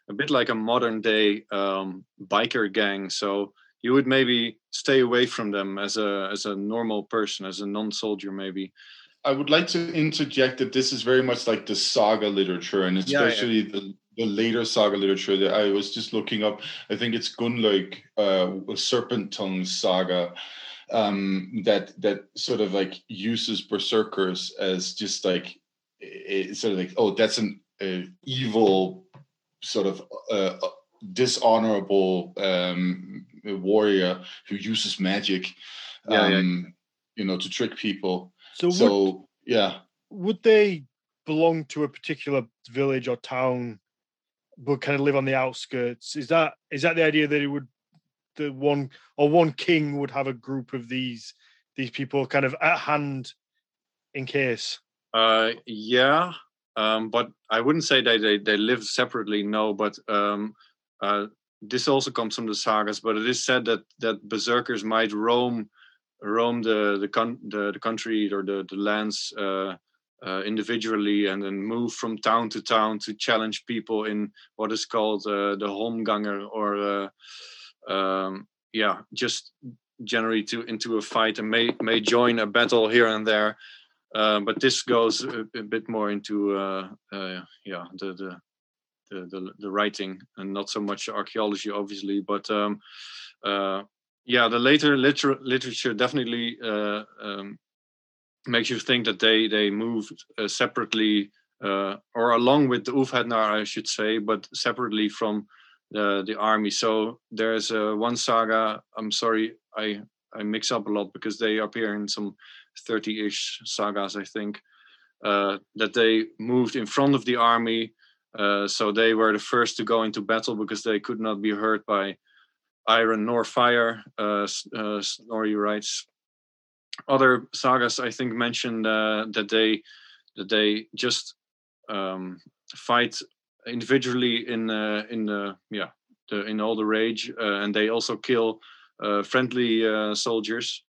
a, bit like a modern day um, biker gang. So you would maybe stay away from them as a as a normal person, as a non-soldier, maybe. I would like to interject that this is very much like the saga literature, and Yeah, yeah. especially the, the later saga literature that I was just looking up. I think it's Gunnlaug, uh, Serpent Tongue saga, um, that that sort of like uses berserkers as just like it's sort of like oh that's an uh, evil sort of uh, uh, dishonorable um, warrior who uses magic, Yeah, yeah. um, you know, to trick people. So, would, So yeah, would they belong to a particular village or town, but kind of live on the outskirts? Is that is that the idea that it would the one or one king would have a group of these these people kind of at hand in case? Uh, yeah, um, but I wouldn't say that they, they live separately. No, but um, uh, this also comes from the sagas. But it is said that that berserkers might roam roam the the, con- the, the country or the the lands uh, uh, individually and then move from town to town to challenge people in what is called uh, the holmganger or uh, um, yeah, just generally to into a fight and may may join a battle here and there. Uh, but this goes a, a bit more into uh, uh, yeah the, the the the the writing and not so much archaeology, obviously. But um, uh, yeah, the later liter- literature definitely uh, um, makes you think that they they moved uh, separately or along with the Ulfhednar, I should say, but separately from the the army. So there's uh, one saga. I'm sorry, I I mix up a lot because they appear in some 30-ish sagas, I think. Uh, that they moved in front of the army, uh, so they were the first to go into battle because they could not be hurt by iron nor fire. Uh, uh, Snorri writes. Other sagas, I think, mention uh, that they that they just um, fight individually in uh, in the yeah the, in all the rage, uh, and they also kill uh, friendly uh, soldiers.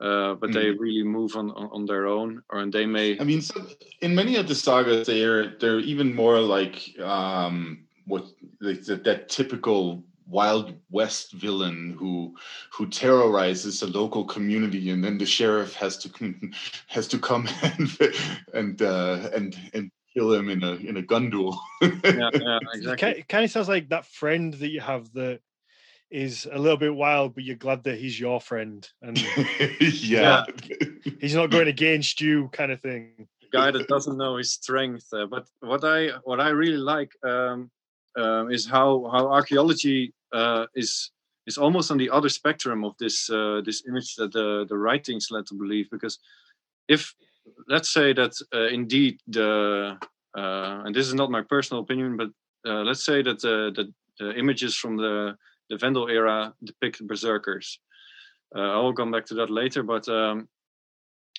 Uh, but they really move on, on on their own, or and they may I mean, so in many of the sagas, they're they're even more like um, what like that, that typical Wild West villain who who terrorizes a local community, and then the sheriff has to <laughs> has to come <laughs> and and uh, and and kill kill him in a in a gun duel. yeah, yeah, <laughs> exactly. It kind of sounds like that friend that you have that is a little bit wild, but you're glad that he's your friend and <laughs> yeah. he's not going against you, kind of thing. guy that doesn't know his strength. Uh, but what I what I really like um, um, is how how archaeology uh, is is almost on the other spectrum of this uh, this image that the the writings led to believe. Because if let's say that uh, indeed the uh, and this is not my personal opinion, but uh, let's say that the, the, the images from the the Vendel era depict berserkers. I will come back to that later, but um,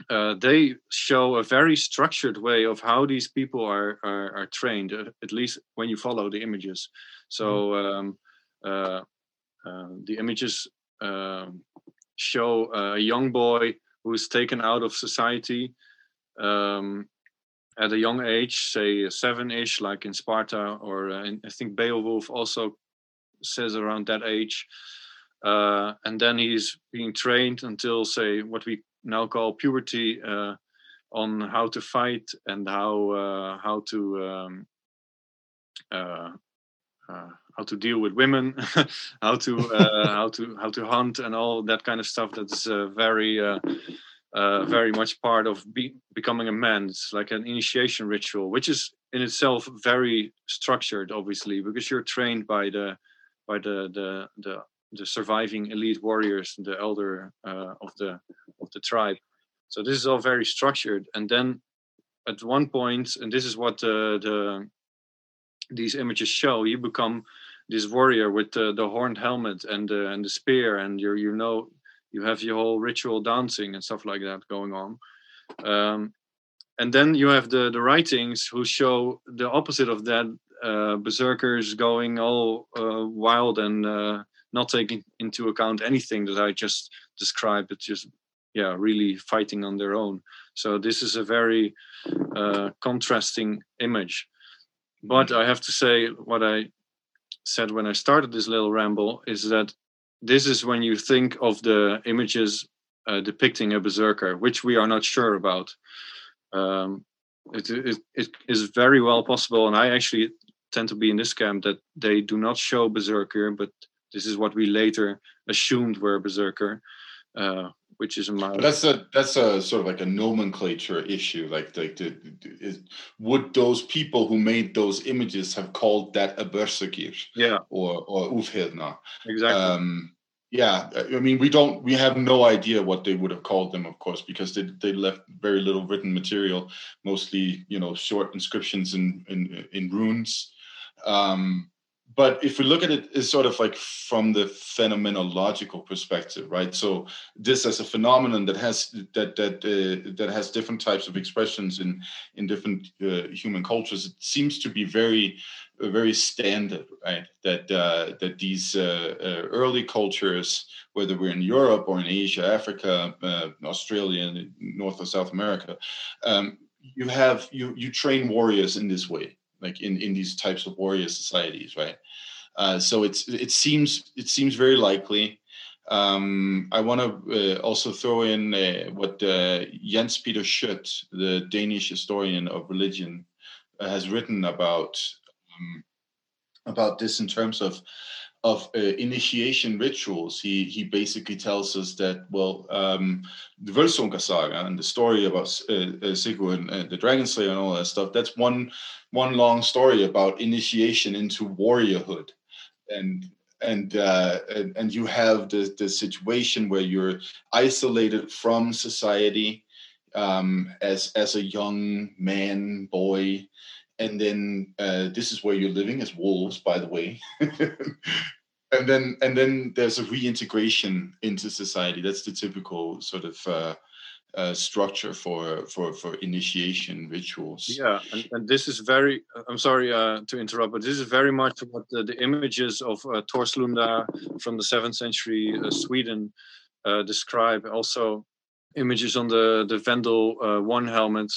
uh, they show a very structured way of how these people are are, are trained. Uh, at least when you follow the images. So mm-hmm. um, uh, uh, the images um, show a young boy who is taken out of society um, at a young age, say seven-ish, like in Sparta, or uh, in, I think Beowulf also says around that age. Uh, and then he's being trained until, say, what we now call puberty uh, on how to fight and how uh, how to um, uh, uh how to deal with women, <laughs> how to how to how to hunt and all that kind of stuff. That is uh, very very much part of be- becoming a man. It's like an initiation ritual, which is in itself very structured, obviously, because you're trained by the by the the the the surviving elite warriors, the elder uh, of the of the tribe. So this is all very structured. And then at one point, and this is what the, the these images show, you become this warrior with the, the horned helmet and the and the spear, and you you know you have your whole ritual dancing and stuff like that going on. Um, and then you have the the writings who show the opposite of that uh, berserkers going all uh, wild and uh, not taking into account anything that I just described, but just yeah, really fighting on their own. So this is a very uh, contrasting image. But I have to say, what I said when I started this little ramble is that this is when you think of the images uh, depicting a berserker, which we are not sure about. Um, it, it, it is very well possible, and I actually tend to be in this camp that they do not show berserker, but this is what we later assumed were berserker, uh, which is a But that's a that's a sort of like a nomenclature issue. Like like the, is, would those people who made those images have called that a berserkir? Yeah. Or or Ulfhednar. Exactly. Um, yeah, I mean, we don't, we have no idea what they would have called them, of course, because they, they left very little written material, mostly, you know, short inscriptions in in, in runes. Um, but if we look at it as sort of like from the phenomenological perspective right? So this as a phenomenon that has that that uh, that has different types of expressions in in different uh, human cultures it seems to be very uh, very standard right? That uh, that these uh, uh, early cultures whether we're in europe or in asia africa australia north or south america um, you have you you train warriors in this way like in in these types of warrior societies, right? Uh, so it's it seems it seems very likely. Um, I want to uh, also throw in uh, what uh, Jens Peter Schjødt, the Danish historian of religion, uh, has written about um, about this in terms of of uh, initiation rituals, he he basically tells us that well, um, the Völsunga saga and the story about uh, uh, Sigurd and uh, the Dragon Slayer and all that stuff. That's one one long story about initiation into warriorhood, and and uh, and, and you have the the situation where you're isolated from society um, as as a young man boy and then uh, this is where you're living as wolves, by the way. <laughs> and then and then there's a reintegration into society. That's the typical sort of uh, uh, structure for for for initiation rituals. Yeah, and, and this is very. I'm sorry uh, to interrupt, but this is very much what the, the images of uh, Torslunda from the seventh century uh, Sweden uh, describe. Also, images on the the Vendel one helmet,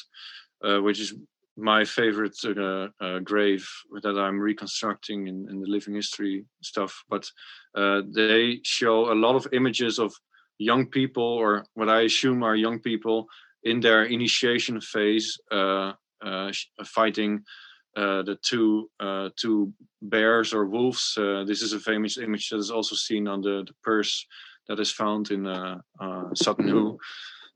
uh, which is my favorite uh, uh, grave that I'm reconstructing in, in, the living history stuff. But uh, they show a lot of images of young people, or what I assume are young people, in their initiation phase, uh, uh, fighting uh, the two uh, two bears or wolves. Uh, this is a famous image that is also seen on the, the purse that is found in uh, uh, Sutton Hoo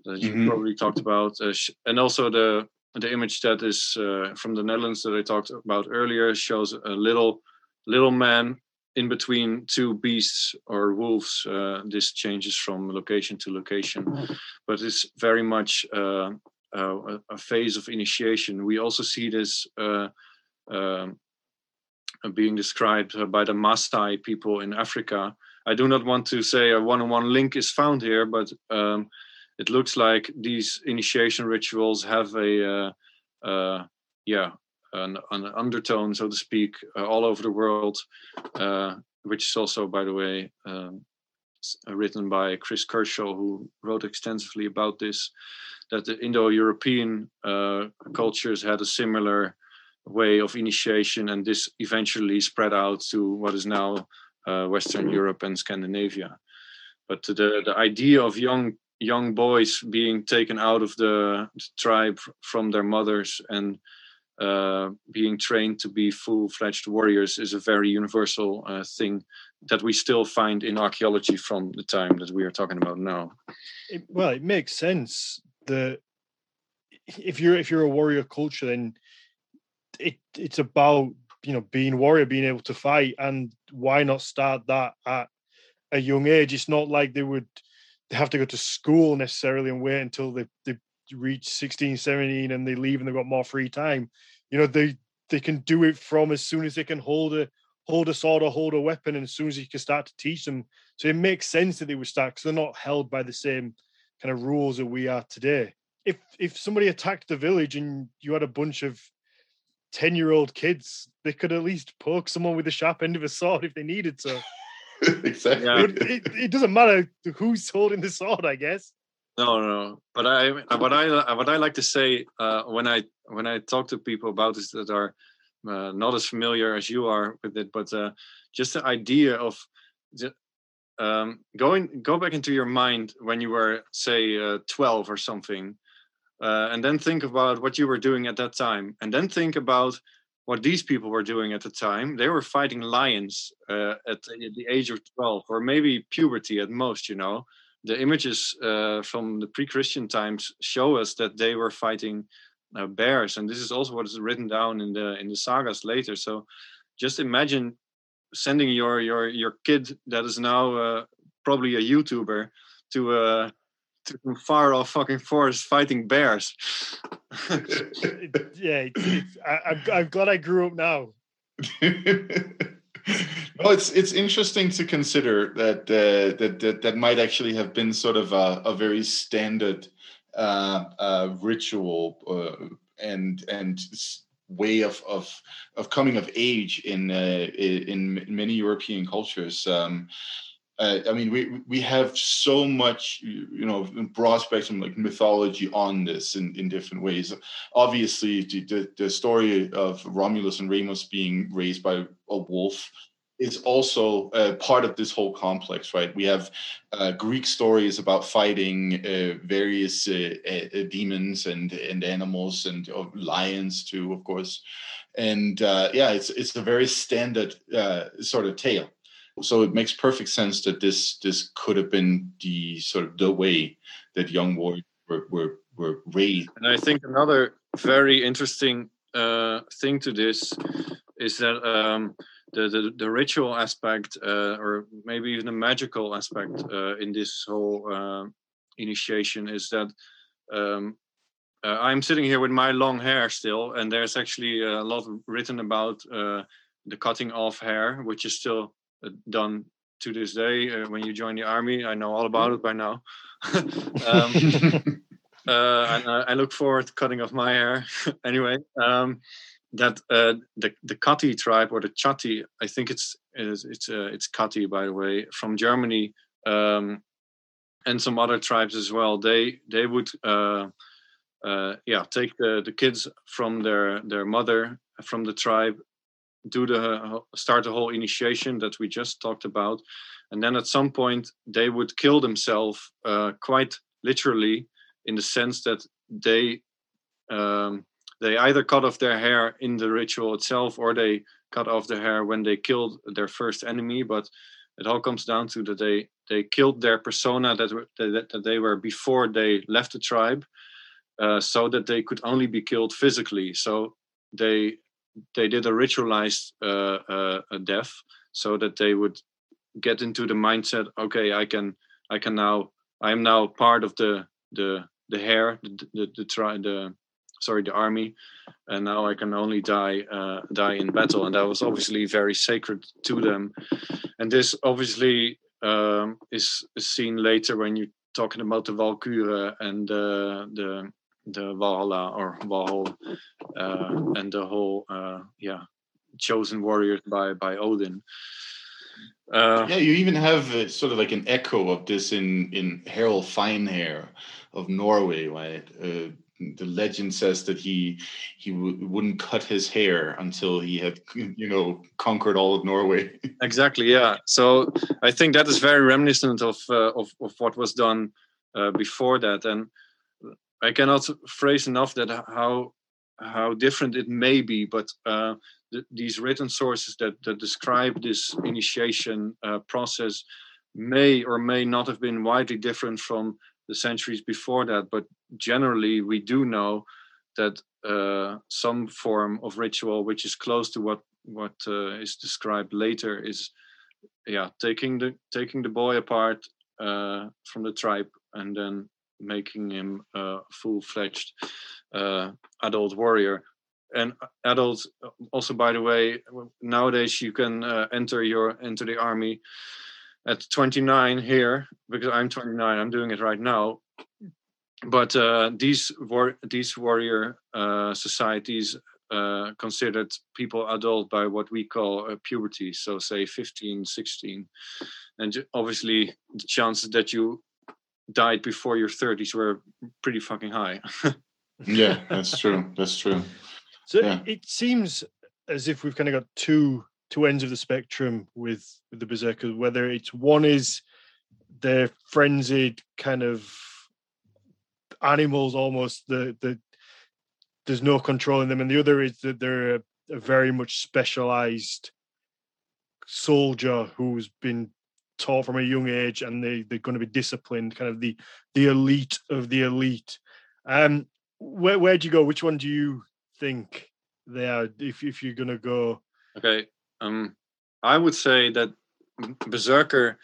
that you mm-hmm. probably talked about, and also the the image that is from the Netherlands that I talked about earlier shows a little little man in between two beasts or wolves. this changes from location to location, but it's very much. Uh, a, phase of initiation. We also see this uh, um, being described by the Maasai people in Africa. I do not want to say a one-on-one link is found here, but um, it looks like these initiation rituals have a uh, uh, yeah an, an, undertone, so to speak, uh, all over the world, uh, which is also, by the way, um, written by Kris Kershaw, who wrote extensively about this. That the Indo-European uh, cultures had a similar way of initiation, and this eventually spread out to what is now uh, Western. Europe and Scandinavia. But the the idea of young young boys being taken out of the tribe from their mothers and uh, being trained to be full-fledged warriors is a very universal uh, thing that we still find in archaeology from the time that we are talking about now. It, well, it makes sense that if you're if you're a warrior culture, then it it's about you know being warrior, being able to fight, and why not start that at a young age? It's not like they would have to go to school necessarily and wait until they they reach 16, 17 and they leave and they've got more free time. You know, they they can do it from as soon as they can hold a hold a sword or hold a weapon, and as soon as you can start to teach them. So it makes sense that they would start because they're not held by the same kind of rules that we are today. If if somebody attacked the village and you had a bunch of 10 year old kids, they could at least poke someone with the sharp end of a sword if they needed to. <laughs> exactly. Yeah. It, it, it, doesn't matter who's holding the sword, I guess. No, no. But I, what I, what I like to say uh, when I, when I talk to people about this that are uh, not as familiar as you are with it, but uh, just the idea of um, going, go back into your mind when you were, say, uh, 12 or something, uh, and then think about what you were doing at that time and then think about what these people were doing at the time. They were fighting lions uh, at, the age of 12 or maybe puberty at most you know. The images uh, from the pre-christian times show us that they were fighting uh, bears and this is also what is written down in the in the sagas later. So just imagine sending your your your kid that is now uh, probably a youtuber to uh, to some far off fucking forest fighting bears. yeah, it's, it's, I, am I'm glad I grew up now. <laughs> well, it's it's interesting to consider that uh, that, that that might actually have been sort of a, a very standard uh, uh, ritual uh, and and way of of of coming of age in uh, in many European cultures. Um, uh, I mean, we we have so much, you know, broad spectrum like mythology on this in, in different ways. Obviously, the, the story of Romulus and Remus being raised by a wolf is also uh, part of this whole complex, right? We have uh, Greek stories about fighting uh, various uh, uh, demons and and animals and lions too, of course. And yeah, it's it's a very standard sort of tale so it makes perfect sense that this this could have been the sort of the way that young warriors were were, were raised. And I think another very interesting uh, thing to this is that um, the, the, the ritual aspect, uh, or maybe even the magical aspect uh, in this whole uh, initiation, is that um, uh, I'm sitting here with my long hair still, and there's actually a lot written about uh, the cutting off hair, which is still done to this day. Uh, when you join the army, I know all about it by now. <laughs> um, <laughs> uh, and I, look forward to cutting off my hair. <laughs> anyway, um, that uh, the the Kati tribe or the Chatti, I think it's it's it's, uh, it's Kati by the way, from Germany, um, and some other tribes as well. They they would uh, uh, yeah take the the kids from their their mother from the tribe do the start the whole initiation that we just talked about. And then at some point they would kill themselves uh, quite literally in the sense that they um, they either cut off their hair in the ritual itself or they cut off their hair when they killed their first enemy. But it all comes down to that they they killed their persona that were, that, that they were before they left the tribe uh, so that they could only be killed physically. So they they did a ritualized uh, uh, death so that they would get into the mindset okay i can i can now i am now part of the the the hair the the, the, the, the sorry the army and now i can only die uh, die in battle. And that was obviously very sacred to them. And this obviously um, is, is seen later when you're talking about the Valkyrie and uh, the the Valhalla or Valhall uh, and the whole uh, yeah chosen warriors by by Odin. Uh, yeah, you even have uh, sort of like an echo of this in in Harald Finehair of Norway, right? Uh, the legend says that he he w- wouldn't cut his hair until he had you know conquered all of Norway. <laughs> exactly. Yeah. So I think that is very reminiscent of uh, of, of what was done uh, before that, and I cannot phrase enough that how how different it may be, but uh, th- these written sources that that describe this initiation uh, process may or may not have been widely different from the centuries before that. But generally, we do know that uh, some form of ritual, which is close to what what uh, is described later, is yeah taking the taking the boy apart uh, from the tribe and then making him a full-fledged uh, adult warrior and adults also by the way nowadays you can uh, enter your enter the army at 29 here because I'm 29. I'm doing it right now. But uh, these war- these warrior uh, societies uh, considered people adult by what we call puberty. So say 15, 16, and obviously the chances that you died before your 30s were pretty fucking high. <laughs> yeah, that's true. That's true. So yeah. it seems as if we've kind of got two two ends of the spectrum with, with the berserkers. Whether it's one is they're frenzied kind of animals, almost the the there's no control in them, and the other is that they're a, a very much specialized soldier who's been taught from a young age and they, they're going to be disciplined kind of the the elite of the elite. Um where where do you go? Which one do you think they are if, if you're going to go? Okay um, I would say that Berserker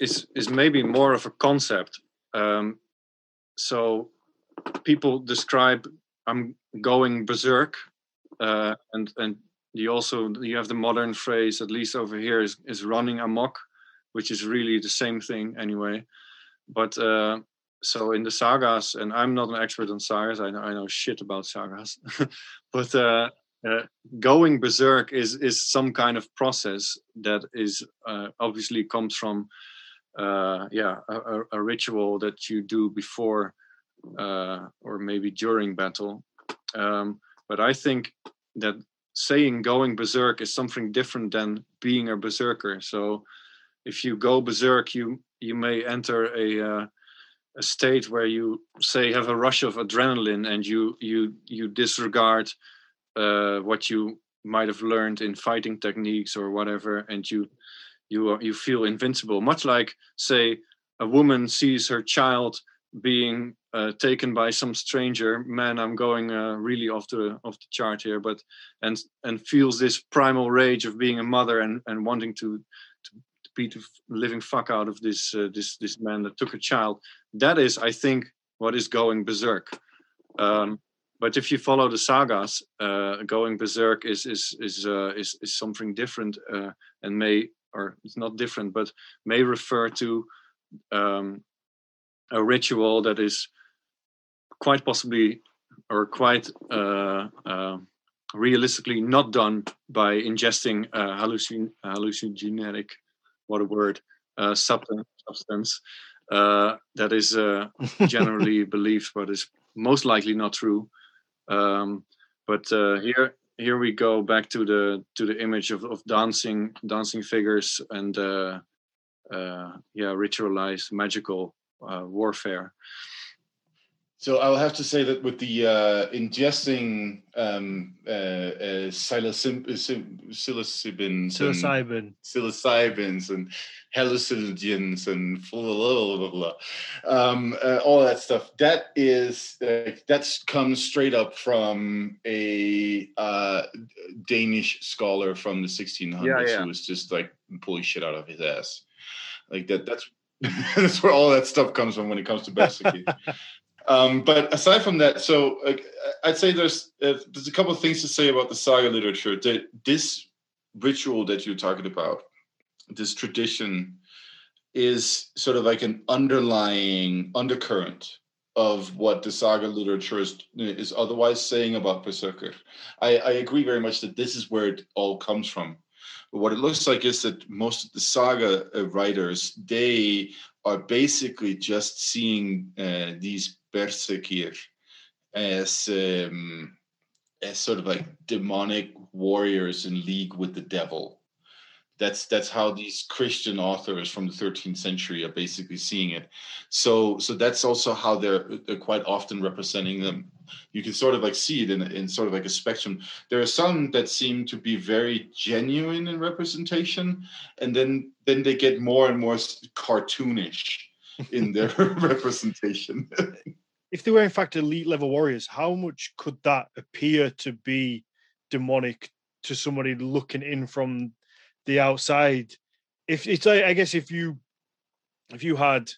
is is maybe more of a concept. Um, so people describe I'm going berserk, uh, and and you also you have the modern phrase at least over here is is running amok, which is really the same thing anyway. But uh, so in the sagas, and I'm not an expert on sagas. I know, I know shit about sagas, <laughs> but uh, uh, going berserk is is some kind of process that is uh, obviously comes from uh, yeah a, a, ritual that you do before uh, or maybe during battle um, but i think that saying going berserk is something different than being a berserker so if you go berserk you you may enter a uh, a state where you say have a rush of adrenaline and you you you disregard uh, what you might have learned in fighting techniques or whatever, and you you you feel invincible. Much like, say, a woman sees her child being uh, taken by some stranger. Man, I'm going uh, really off the off the chart here, but and and feels this primal rage of being a mother and and wanting to to, to beat the living fuck out of this uh, this this man that took a child. That is, I think, what is going berserk. Um, but if you follow the sagas, uh, going berserk is is is uh, is, is something different uh, and may or it's not different, but may refer to um, a ritual that is quite possibly or quite uh, uh, realistically not done by ingesting hallucin hallucinogenic, what a word, uh, substance, substance that is <laughs> generally believed, but is most likely not true. Um, but uh, here here we go back to the to the image of, of dancing dancing figures and uh, uh, yeah ritualized magical uh, warfare. So I'll have to say that with the uh, ingesting um, uh, uh, psilocybin, psilocybins, Psilocybin. and, psilocybins and hallucinogens and blah, blah, blah, blah, um, uh, all that stuff. That is uh, that comes straight up from a uh, Danish scholar from the 1600s Yeah, yeah. who was just like pulling shit out of his ass. Like that. That's <laughs> that's where all that stuff comes from when it comes to Besiki. <laughs> Um, but aside from that, so uh, I'd say there's uh, there's a couple of things to say about the saga literature. That this ritual that you're talking about, this tradition, is sort of like an underlying undercurrent of what the saga literature is, is otherwise saying about Berserker. I, I agree very much that this is where it all comes from. But what it looks like is that most of the saga writers they are basically just seeing uh, these berserkir as um, as sort of like demonic warriors in league with the devil. That's that's how these Christian authors from the 13th century are basically seeing it. So so that's also how they're, they're quite often representing them. You can sort of like see it in, in sort of like a spectrum. There are some that seem to be very genuine in representation, and then then they get more and more cartoonish in their <laughs> <laughs> representation. If they were in fact elite level warriors, how much could that appear to be demonic to somebody looking in from the outside? If it's, I I guess, if you if you had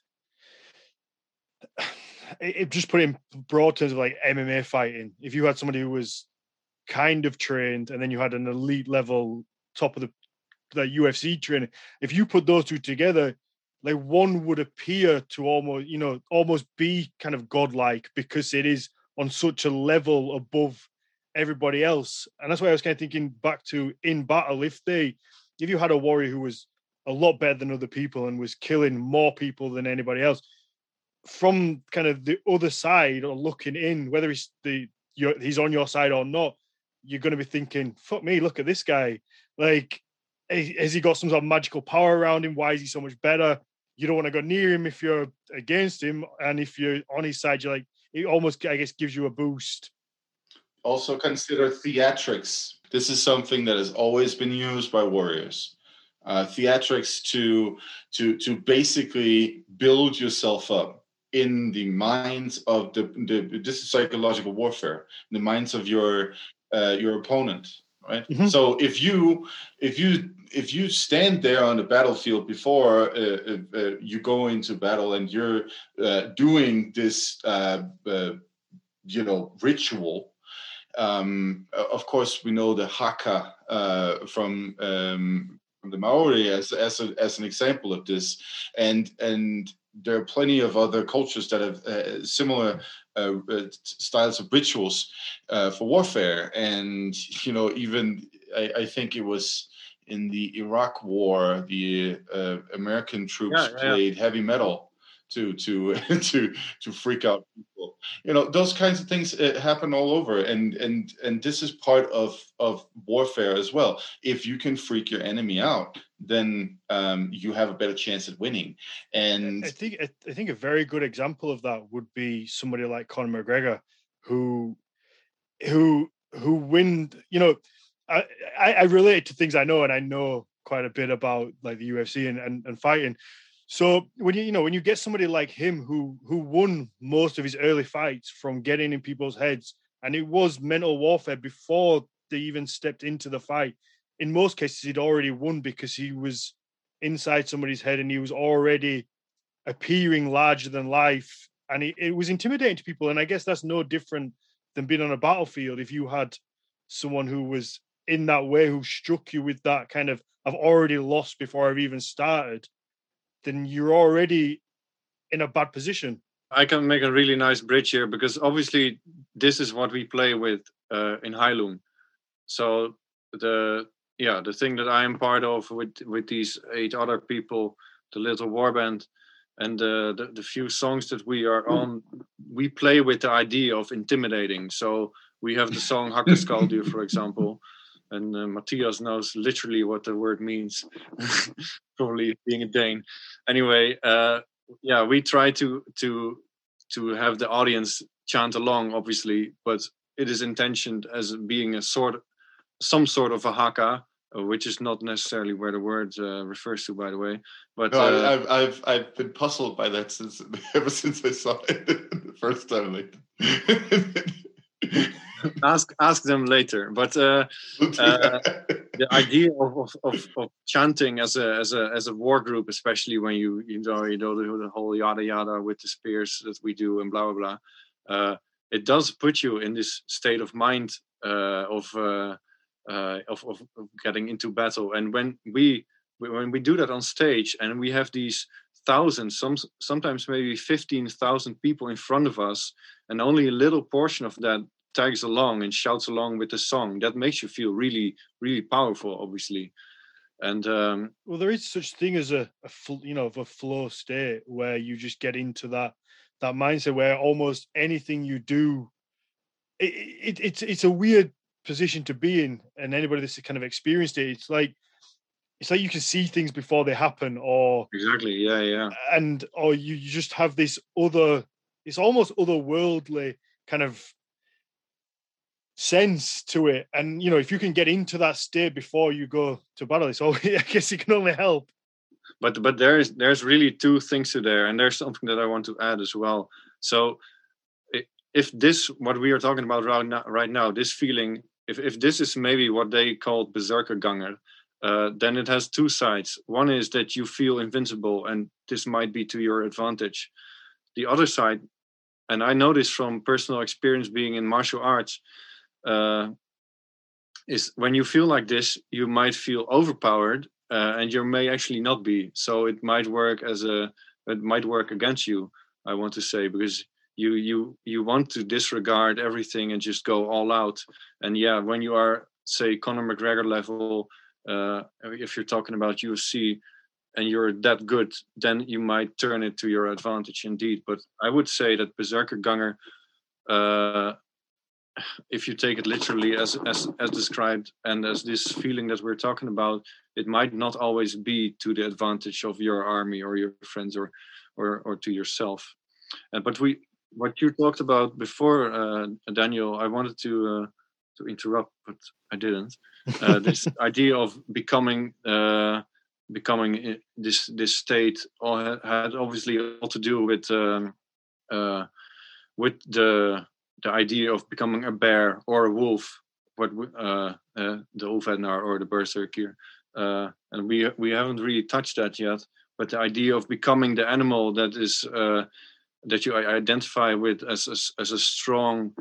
it, just put in broad terms of like MMA fighting, if you had somebody who was kind of trained and then you had an elite level top of the the UFC training, if you put those two together, like one would appear to almost, you know, almost be kind of godlike because it is on such a level above everybody else. And that's why I was kind of thinking back to in battle, if they if you had a warrior who was a lot better than other people and was killing more people than anybody else, from kind of the other side or looking in, whether he's the he's on your side or not, you're going to be thinking, "Fuck me, look at this guy! Like, has has he got some sort of magical power around him? Why is he so much better?" You don't want to go near him if you're against him, and if you're on his side, you're like, it almost, I guess, gives you a boost. also consider theatrics. This is something that has always been used by warriors. Uh, theatrics to to to basically build yourself up in the minds of the, the this is psychological warfare in the minds of your uh, your opponent right Mhm. so if you if you if you stand there on the battlefield before uh, uh, uh, you go into battle and you're uh, doing this uh, uh, you know ritual um, of course we know the haka uh, from um, from the maori as as, a, as an example of this and and there are plenty of other cultures that have uh, similar uh, uh, styles of rituals uh, for warfare and you know even I, I think it was in the iraq war the uh, american troops Yeah, yeah, yeah. played heavy metal to to <laughs> to to freak out people you know those kinds of things uh, happen all over and and and this is part of of warfare as well if you can freak your enemy out then um, you have a better chance at winning and I think I think a very good example of that would be somebody like Conor McGregor, who who who win. You know, I, I I relate to things I know, and I know quite a bit about like the UFC and, and and fighting. So when you you know when you get somebody like him who who won most of his early fights from getting in people's heads, and it was mental warfare before they even stepped into the fight. In most cases, he'd already won because he was inside somebody's head and he was already appearing larger than life and it, it was intimidating to people and i guess that's no different than being on a battlefield if you had someone who was in that way who struck you with that kind of i've already lost before i've even started then you're already in a bad position I can make a really nice bridge here because obviously this is what we play with uh, in Heilung. So the yeah the thing that I am part of with with these eight other people, the little war band, and uh, the the few songs that we are on, we play with the idea of intimidating. So we have the song Hakkerskaldyr, for example, and uh, Mathias knows literally what the word means, <laughs> probably being a Dane. Anyway, uh, yeah, we try to to to have the audience chant along, obviously, but it is intentioned as being a sort, some sort of a haka, uh, which is not necessarily where the word uh, refers to, by the way. But No, uh, I, I've I've I've been puzzled by that since <laughs> ever since I saw it <laughs> the first time. Like, ask ask them later. But uh, Uh, the idea of, of, of, chanting as a as a as a war group, especially when you you know you know the, the whole yada yada with the spears that we do and blah blah blah, uh, it does put you in this state of mind uh, of, uh, uh, of of of getting into battle. And when we when we do that on stage and we have these thousands, some sometimes maybe fifteen thousand people in front of us, and only a little portion of that tags along and shouts along with the song. That makes you feel really really powerful obviously. And um Well, there is such thing as a, a fl- you know, of a flow state where you just get into that that mindset where almost anything you do, it, it it's it's a weird position to be in, and anybody that's kind of experienced it, it's like it's like you can see things before they happen, or exactly yeah yeah. and or you, you just have this other, it's almost otherworldly kind of sense to it, and you know, if you can get into that state before you go to battle, it's <laughs> I guess it can only help. but but there's there's really two things to there and there's something that i want to add as well. So if this what we are talking about right now right now this feeling if, if this is maybe what they call berserker ganger uh, then it has two sides. One is that you feel invincible and this might be to your advantage. The other side and i know this from personal experience being in martial arts uh, is when you feel like this you might feel overpowered uh, and you may actually not be. So it might work as a it might work against you i want to say because you you you want to disregard everything and just go all out. And yeah when you are say conor mcgregor level uh, if you're talking about ufc and you're that good then you might turn it to your advantage indeed. But i would say that berserker ganger uh, if you take it literally as as as described and as this feeling that we're talking about it might not always be to the advantage of your army or your friends or or or to yourself. Uh, but we what you talked about before uh, daniel i wanted to uh, to interrupt but i didn't. Uh, <laughs> this idea of becoming uh, becoming this this state had, had obviously all to do with um, uh, with the the idea of becoming a bear or a wolf, what uh, uh, the Ulfhednar or the Berserkir, uh, and we we haven't really touched that yet. But the idea of becoming the animal that is uh, that you identify with as as, as a strong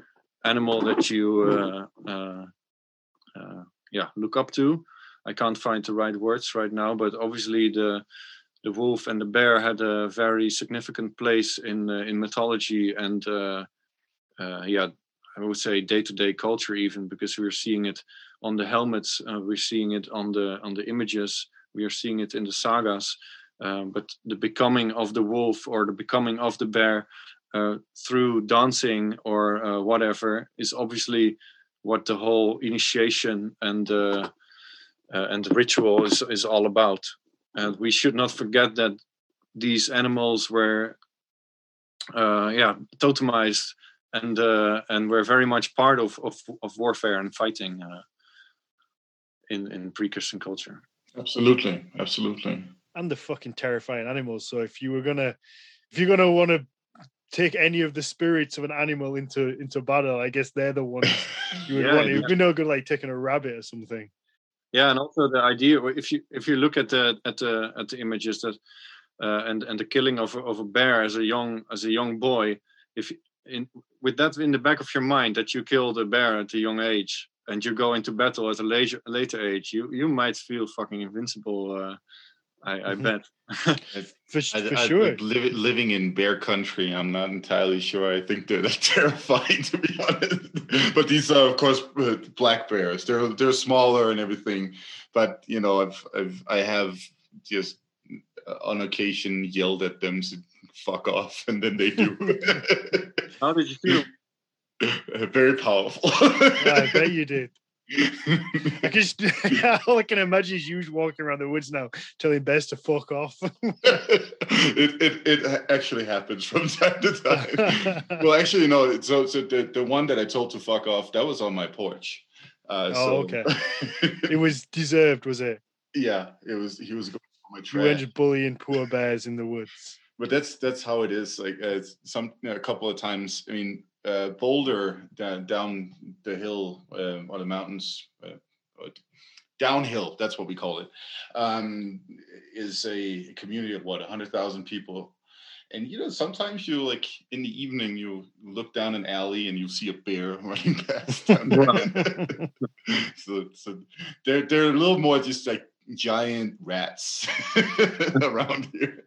animal that you uh, uh, uh, yeah look up to. I can't find the right words right now, but obviously the the wolf and the bear had a very significant place in in mythology and yeah, I would say day-to-day culture even because we're seeing it on the helmets, uh, we're seeing it on the on the images, we are seeing it in the sagas. Um, but the becoming of the wolf or the becoming of the bear uh, through dancing or uh, whatever is obviously what the whole initiation and uh, uh, and ritual is is all about. And we should not forget that these animals were uh, yeah totemized and uh, and were very much part of of, of warfare and fighting uh, in in pre-Christian culture. absolutely, absolutely. and the fucking terrifying animals. So if you were gonna, if you're gonna want to take any of the spirits of an animal into into battle, I guess they're the ones <laughs> you would Yeah, want. It yeah. would be no good like taking a rabbit or something. Yeah, and also the idea if you if you look at the at the at the images that uh, and and the killing of a, of a bear as a young as a young boy, if in with that in the back of your mind that you killed a bear at a young age and you go into battle at a later later age, you you might feel fucking invincible. Uh, I, I Mhm. bet. <laughs> For, for I- sure. like, livi- living in bear country, I'm not entirely sure. I think they're <laughs> that terrifying, to be honest. <laughs> But these are, of course, uh, black bears. They're they're smaller and everything. But you know, I've I've I have just uh, on occasion yelled at them to fuck off, and then they do. <laughs> How did you feel? <laughs> Very powerful. Yeah, I bet you did. I <laughs> can just, all I can imagine is you walking around the woods now, telling Bez to fuck off. it, it it actually happens from time to time. well, actually, no. So so the the one that I told to fuck off that was on my porch. Uh, oh, so, okay. it was deserved, was it? Yeah, it was. He was going for my You trash. ended bullying poor bears in the woods. But that's that's how it is. Like uh, some a couple of times. I mean, uh, Boulder down, down the hill uh, or the mountains, uh, downhill. That's what we call it. Um, is a community of what a hundred thousand people. And you know, sometimes you like in the evening you look down an alley and you see a bear <laughs> running past. <laughs> So, so they're they're a little more just like giant rats <laughs> around here.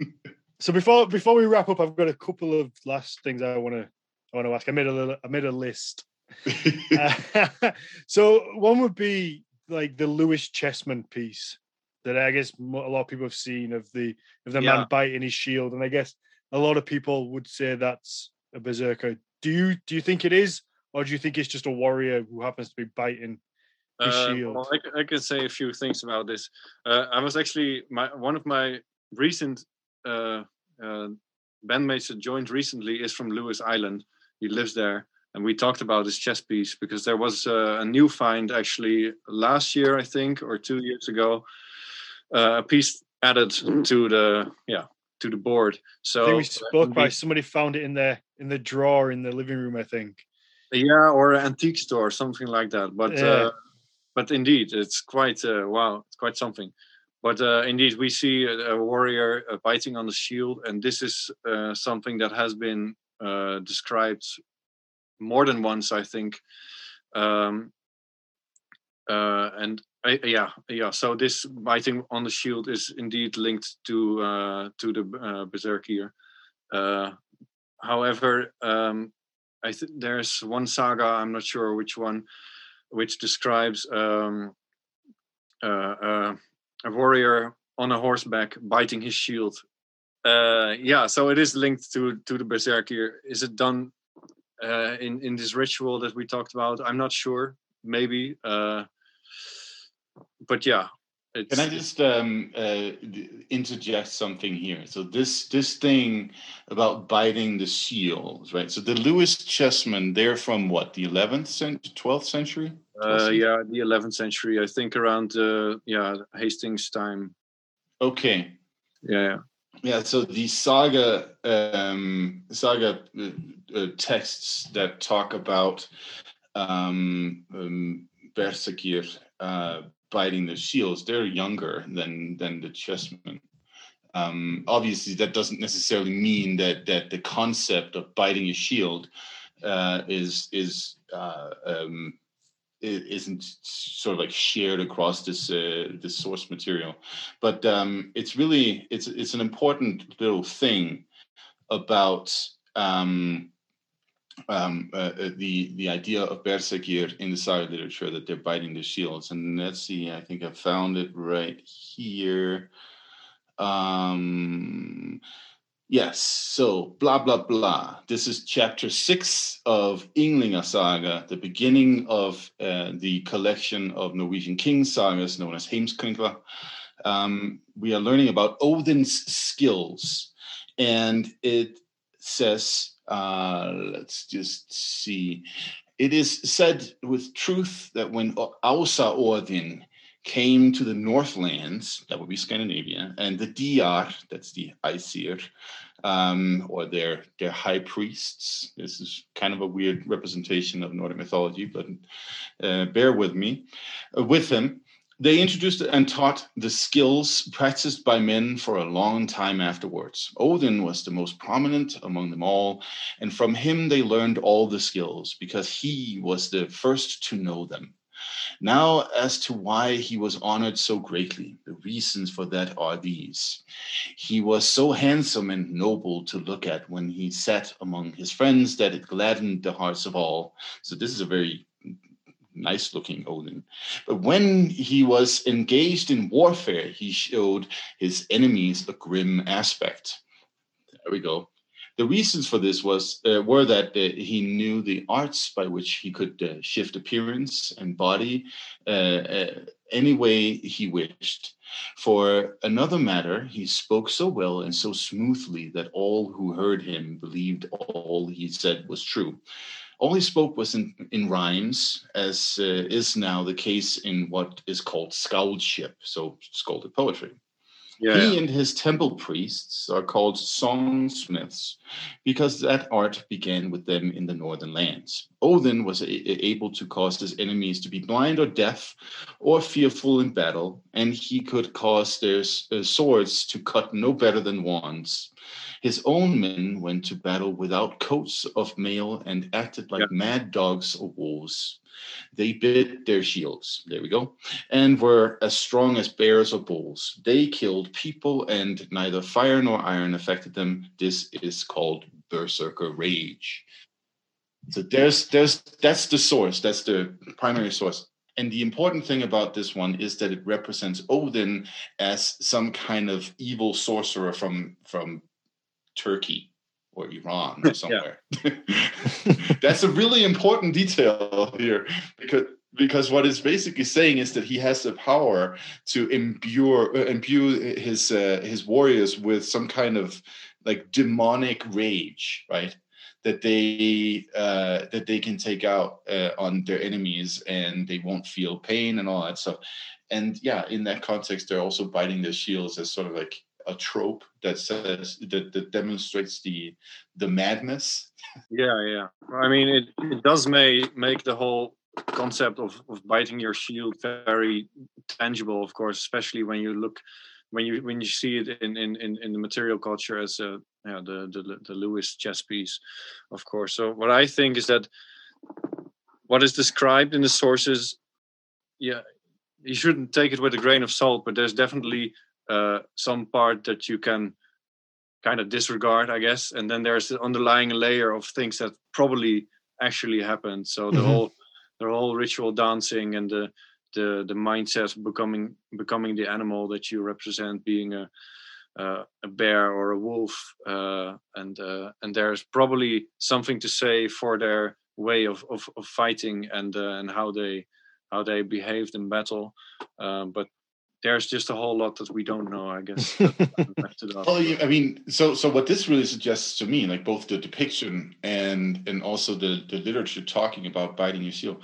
So before before we wrap up, I've got a couple of last things I want to I want to ask. I made a little, I made a list. <laughs> Uh, <laughs> so one would be like the Lewis Chessman piece that I guess a lot of people have seen of the of the Yeah. man biting his shield, and I guess a lot of people would say that's a berserker. Do you do you think it is, or do you think it's just a warrior who happens to be biting? His Uh, shield. well, I, I can say a few things about this. Uh, I was actually my one of my recent uh, uh, bandmates that joined recently is from Lewis Island. He lives there, and we talked about his chess piece because there was uh, a new find actually last year, I think, or two years ago. Uh, a piece added to the yeah to the board. So I think we spoke by indeed- somebody found it in the in the drawer in the living room. I think. yeah or an antique store something like that but Yeah. uh, but indeed it's quite uh, wow it's quite something but uh, indeed we see a, a warrior uh, biting on the shield and this is uh, something that has been uh, described more than once i think. Um, uh, and I, yeah yeah so this biting on the shield is indeed linked to uh, to the uh, berserkir uh, however um, I think there's one saga, I'm not sure which one, which describes um, uh, uh, a warrior on a horseback biting his shield. Uh, yeah, so it is linked to to the berserkir. Is it done uh, in in this ritual that we talked about? I'm not sure. Maybe, uh, but yeah. Can I just um, uh, interject something here? So this this thing about biting the shields, right? So the Lewis chessmen, they're from what? The 11th century, 12th century? Uh, yeah, the 11th century, I think around uh, yeah Hastings time. Okay. Yeah, yeah. Yeah, so the saga um, saga uh, uh, texts that talk about um, um, Berserkir uh, biting the shields, they're younger than than the chessmen. Um, obviously, that doesn't necessarily mean that that the concept of biting a shield uh, is is uh, um, i- isn't sort of like shared across this uh, this source material. But um, it's really it's it's an important little thing about um, um, uh, uh, the the idea of berserkir in the saga literature that they're biting the shields. And let's see i think i found it right here. Um, yes so blah blah blah this is chapter six of Ynglinga saga the beginning of uh, the collection of norwegian king sagas known as heimskringla um, we are learning about Odin's skills, and it says, uh, let's just see. It is said with truth that when Ausa Odin came to the Northlands, that would be Scandinavia, and the Diar, that's the Aesir, um, or their their high priests. This is kind of a weird representation of Nordic mythology, but uh, bear with me. Uh, with him, they introduced and taught the skills practiced by men for a long time afterwards. Odin was the most prominent among them all, and from him they learned all the skills because he was the first to know them. Now, as to why he was honored so greatly, the reasons for that are these. He was so handsome and noble to look at when he sat among his friends that it gladdened the hearts of all. So, this is a very nice looking Odin. But when he was engaged in warfare, he showed his enemies a grim aspect. There we go. The reasons for this was uh, were that uh, he knew the arts by which he could uh, shift appearance and body uh, uh, any way he wished. For another matter, he spoke so well and so smoothly that all who heard him believed all he said was true. All he spoke was in, in rhymes, as uh, is now the case in what is called skaldship, so skaldic poetry. Yeah. He and his temple priests are called songsmiths because that art began with them in the northern lands. Odin was a- able to cause his enemies to be blind or deaf or fearful in battle, and he could cause their uh, swords to cut no better than wands. His own men went to battle without coats of mail and acted like Yeah. mad dogs or wolves. They bit their shields, there we go, and were as strong as bears or bulls. They killed people, and neither fire nor iron affected them. This is called berserker rage. So there's there's that's the source, that's the primary source. And the important thing about this one is that it represents Odin as some kind of evil sorcerer from from Turkey or Iran <laughs> or somewhere. <laughs> That's a really important detail here because because what it's basically saying is that he has the power to imbue uh, imbue his uh, his warriors with some kind of like demonic rage, right? That they uh, that they can take out uh, on their enemies and they won't feel pain and all that stuff. And yeah, in that context, they're also biting their shields as sort of like a trope that says that, that demonstrates the the madness. Yeah, yeah. I mean, it, it does make make the whole concept of, of biting your shield very tangible, of course, especially when you look when you when you see it in in, in, in the material culture as a yeah, the, the the Lewis chess piece, of course. So what I think is that what is described in the sources, yeah, you shouldn't take it with a grain of salt, but there's definitely uh, some part that you can kind of disregard, I guess. And then there's the underlying layer of things that probably actually happened. So the Mhm. whole the whole ritual dancing and the the the mindset of becoming becoming the animal that you represent, being a uh, a bear or a wolf, uh, and uh, and there's probably something to say for their way of of, of fighting and uh, and how they how they behaved in battle. Um, but there's just a whole lot that we don't know, I guess. <laughs> that left it up. Well, you- I mean, so so what this really suggests to me, like both the depiction and and also the the literature talking about biting your seal,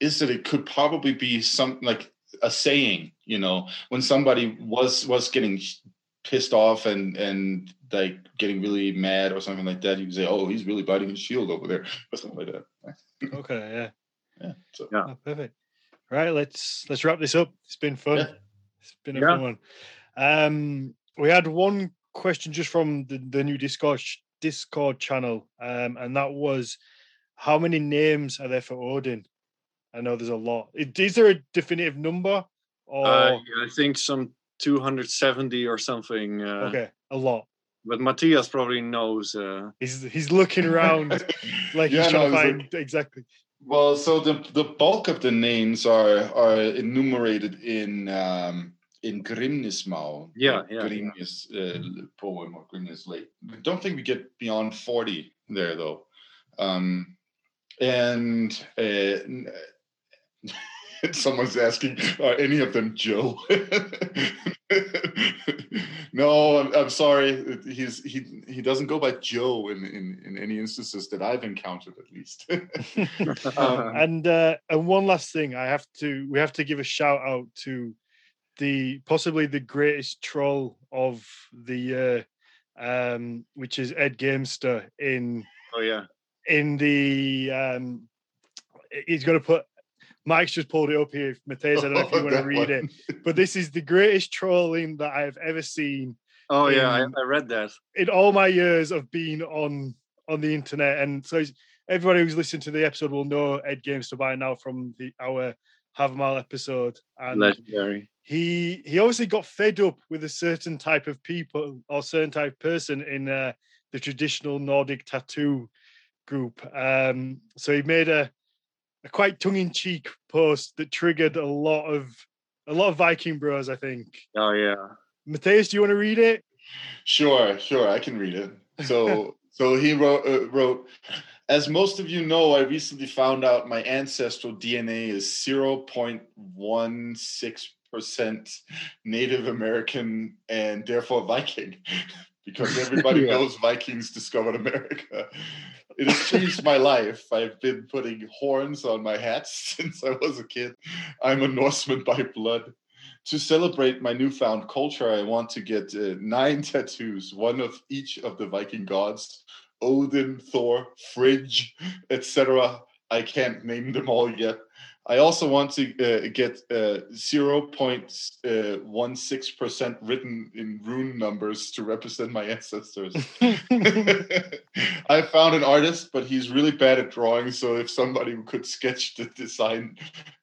is that it could probably be some like a saying, you know, when somebody was was getting pissed off and and like getting really mad or something like that, you can say, "Oh, he's really biting his shield over there," or something like that. okay, yeah. Yeah. So Yeah. Oh, perfect. Right, let's let's wrap this up. It's been fun. Yeah. It's been a Yeah. fun one. Um, we had one question just from the, the new Discord Discord channel, um, and that was, how many names are there for Odin? I know there's a lot. Is there a definitive number? Or Uh, I think some 270 or something. Uh, okay, a lot. But Mathias probably knows. Uh, He's he's looking around <laughs> like Yeah, he's trying no, to it's like- find exactly. Well, so the the bulk of the names are are enumerated in um, in Grimnismal. Yeah, yeah, yeah. Uh, poem or Grimnis lake. I don't think we get beyond forty there though, um, and uh, n- <laughs> someone's asking, are any of them Joe? <laughs> no, I'm, I'm sorry. He's he he doesn't go by Joe in, in in any instances that I've encountered at least. <laughs> Um, and uh, and one last thing, I have to we have to give a shout out to the possibly the greatest troll of the year, um, which is Ed Gamester in oh yeah, in the um, he's going to put. Mike's just pulled it up here. Mathias, I don't know if you want to that read it, but this is the greatest trolling that I've ever seen oh yeah. I, I read that. in all my years of being on on the internet, and so everybody who's listened to the episode will know Ed Games to buy now from the our Hávamál episode, and Legendary. he he obviously got fed up with a certain type of people or certain type of person in uh, the traditional Nordic tattoo group. Um, so he made a a quite tongue-in-cheek post that triggered a lot of a lot of Viking bros, I think. Oh yeah. Mathias, do you want to read it? Sure, sure, I can read it. So <laughs> so he wrote uh, wrote. As most of you know, I recently found out my ancestral DNA is 0.16% Native American and therefore Viking, because <laughs> everybody Yeah. knows Vikings discovered America. It has changed my life. I've been putting horns on my hats <laughs> since I was a kid. I'm a Norseman by blood. To celebrate my newfound culture, I want to get uh, nine tattoos, one of each of the Viking gods Odin, Thor, Frigg, etc. I can't name them all yet. I also want to uh, get uh, 0.16% written in rune numbers to represent my <laughs> ancestors. <laughs> I found an artist, but he's really bad at drawing. So if somebody could sketch the design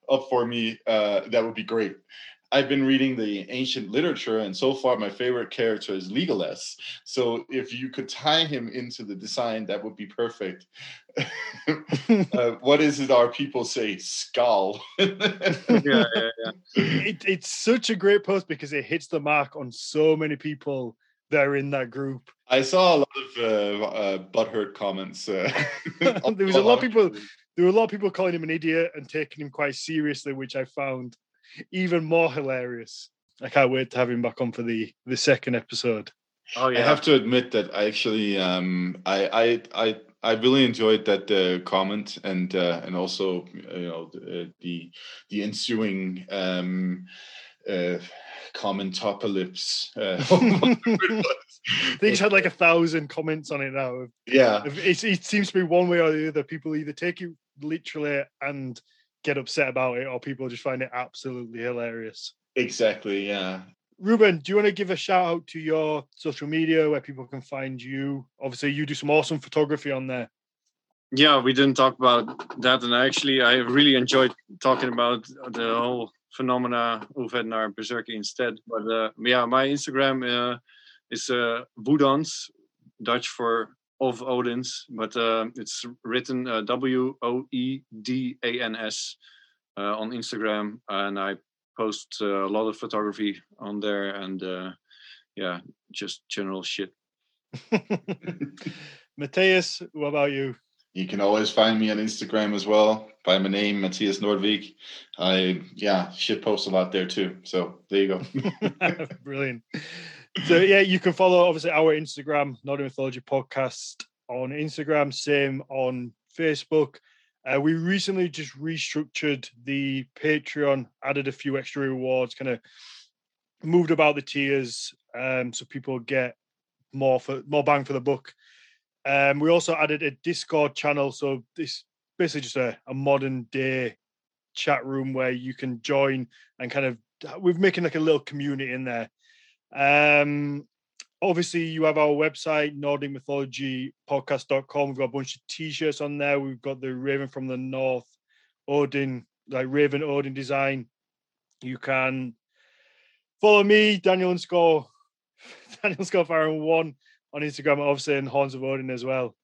up for me, uh, that would be great. I've been reading the ancient literature, and so far my favorite character is Legolas. So if you could tie him into the design, that would be perfect. <laughs> uh, what is it our people say? Skull. <laughs> yeah, yeah, yeah. it, it's such a great post because it hits the mark on so many people that are in that group. I saw a lot of uh, uh, butthurt comments. Uh, <laughs> there was a lot of people. There were a lot of people calling him an idiot and taking him quite seriously, which I found even more hilarious. I can't wait to have him back on for the the second episode. Oh yeah. I have to admit that I actually um, I, I I I really enjoyed that uh, comment and uh, and also you know the the, the ensuing um, uh, comment apocalypse. Uh, <laughs> <laughs> <laughs> I think had like a thousand comments on it now. yeah, It, it seems to be one way or the other. People either take it literally and get upset about it, or people just find it absolutely hilarious. exactly. Yeah, Ruben, do you want to give a shout out to your social media where people can find you? Obviously, you do some awesome photography on there. yeah, we didn't talk about that, and actually, I really enjoyed talking about the whole phenomena of Ulfhednar Berserker instead. But uh, yeah, my Instagram uh, is uh, Woedans, Dutch for of Odins, but uh, it's written uh, W O E D A N S uh, on Instagram, and I post uh, a lot of photography on there, and uh, yeah, just general shit. <laughs> Mathias, what about you? you can always find me on Instagram as well by my name Mathias Nordvig. I yeah shit post a lot there too. So there you go. <laughs> Brilliant. So yeah, you can follow obviously our Instagram, Northern Mythology Podcast on Instagram, same on Facebook. Uh, we recently just restructured the Patreon, added a few extra rewards, kind of moved about the tiers, um, so people get more for more bang for the buck. Um, we also added a Discord channel, so this basically just a, a modern day chat room where you can join and kind of we're making like a little community in there. Um, obviously, you have our website, Nordic Mythology Podcast.com. We've got a bunch of t-shirts on there. We've got the Raven from the North, Odin, like Raven Odin design. You can follow me, Daniel and Score, <laughs> Daniel Score Farrand one on Instagram, obviously, and Horns of Odin as well.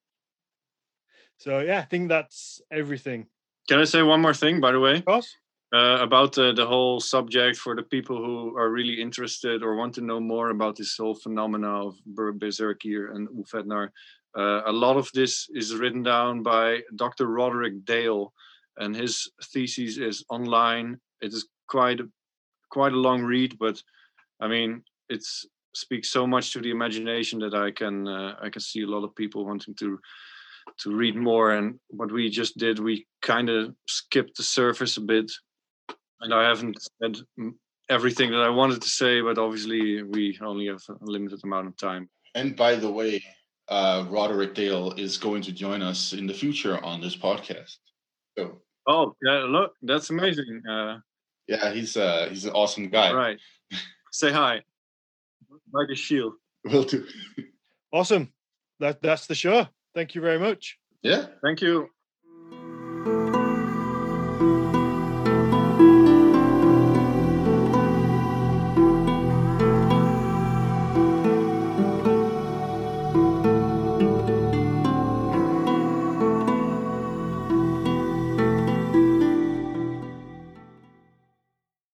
So yeah, I think that's everything. Can I say one more thing, by the way? Of course. Uh, about uh, the whole subject for the people who are really interested or want to know more about this whole phenomena of Ber- Berserkir and Ulfhednar. Uh, a lot of this is written down by Dr. Roderick Dale, and his thesis is online. It is quite a, quite a long read, but I mean, it speaks so much to the imagination that I can uh, I can see a lot of people wanting to to read more. And what we just did, we kind of skipped the surface a bit and I haven't said everything that I wanted to say, but obviously we only have a limited amount of time. And by the way, uh, Roderick Dale is going to join us in the future on this podcast. So Oh, yeah, look, that's amazing. Uh, yeah, he's uh, he's an awesome guy. right. Say hi. Like a shield. Will do. Awesome. That that's the show. Thank you very much. Yeah. Thank you.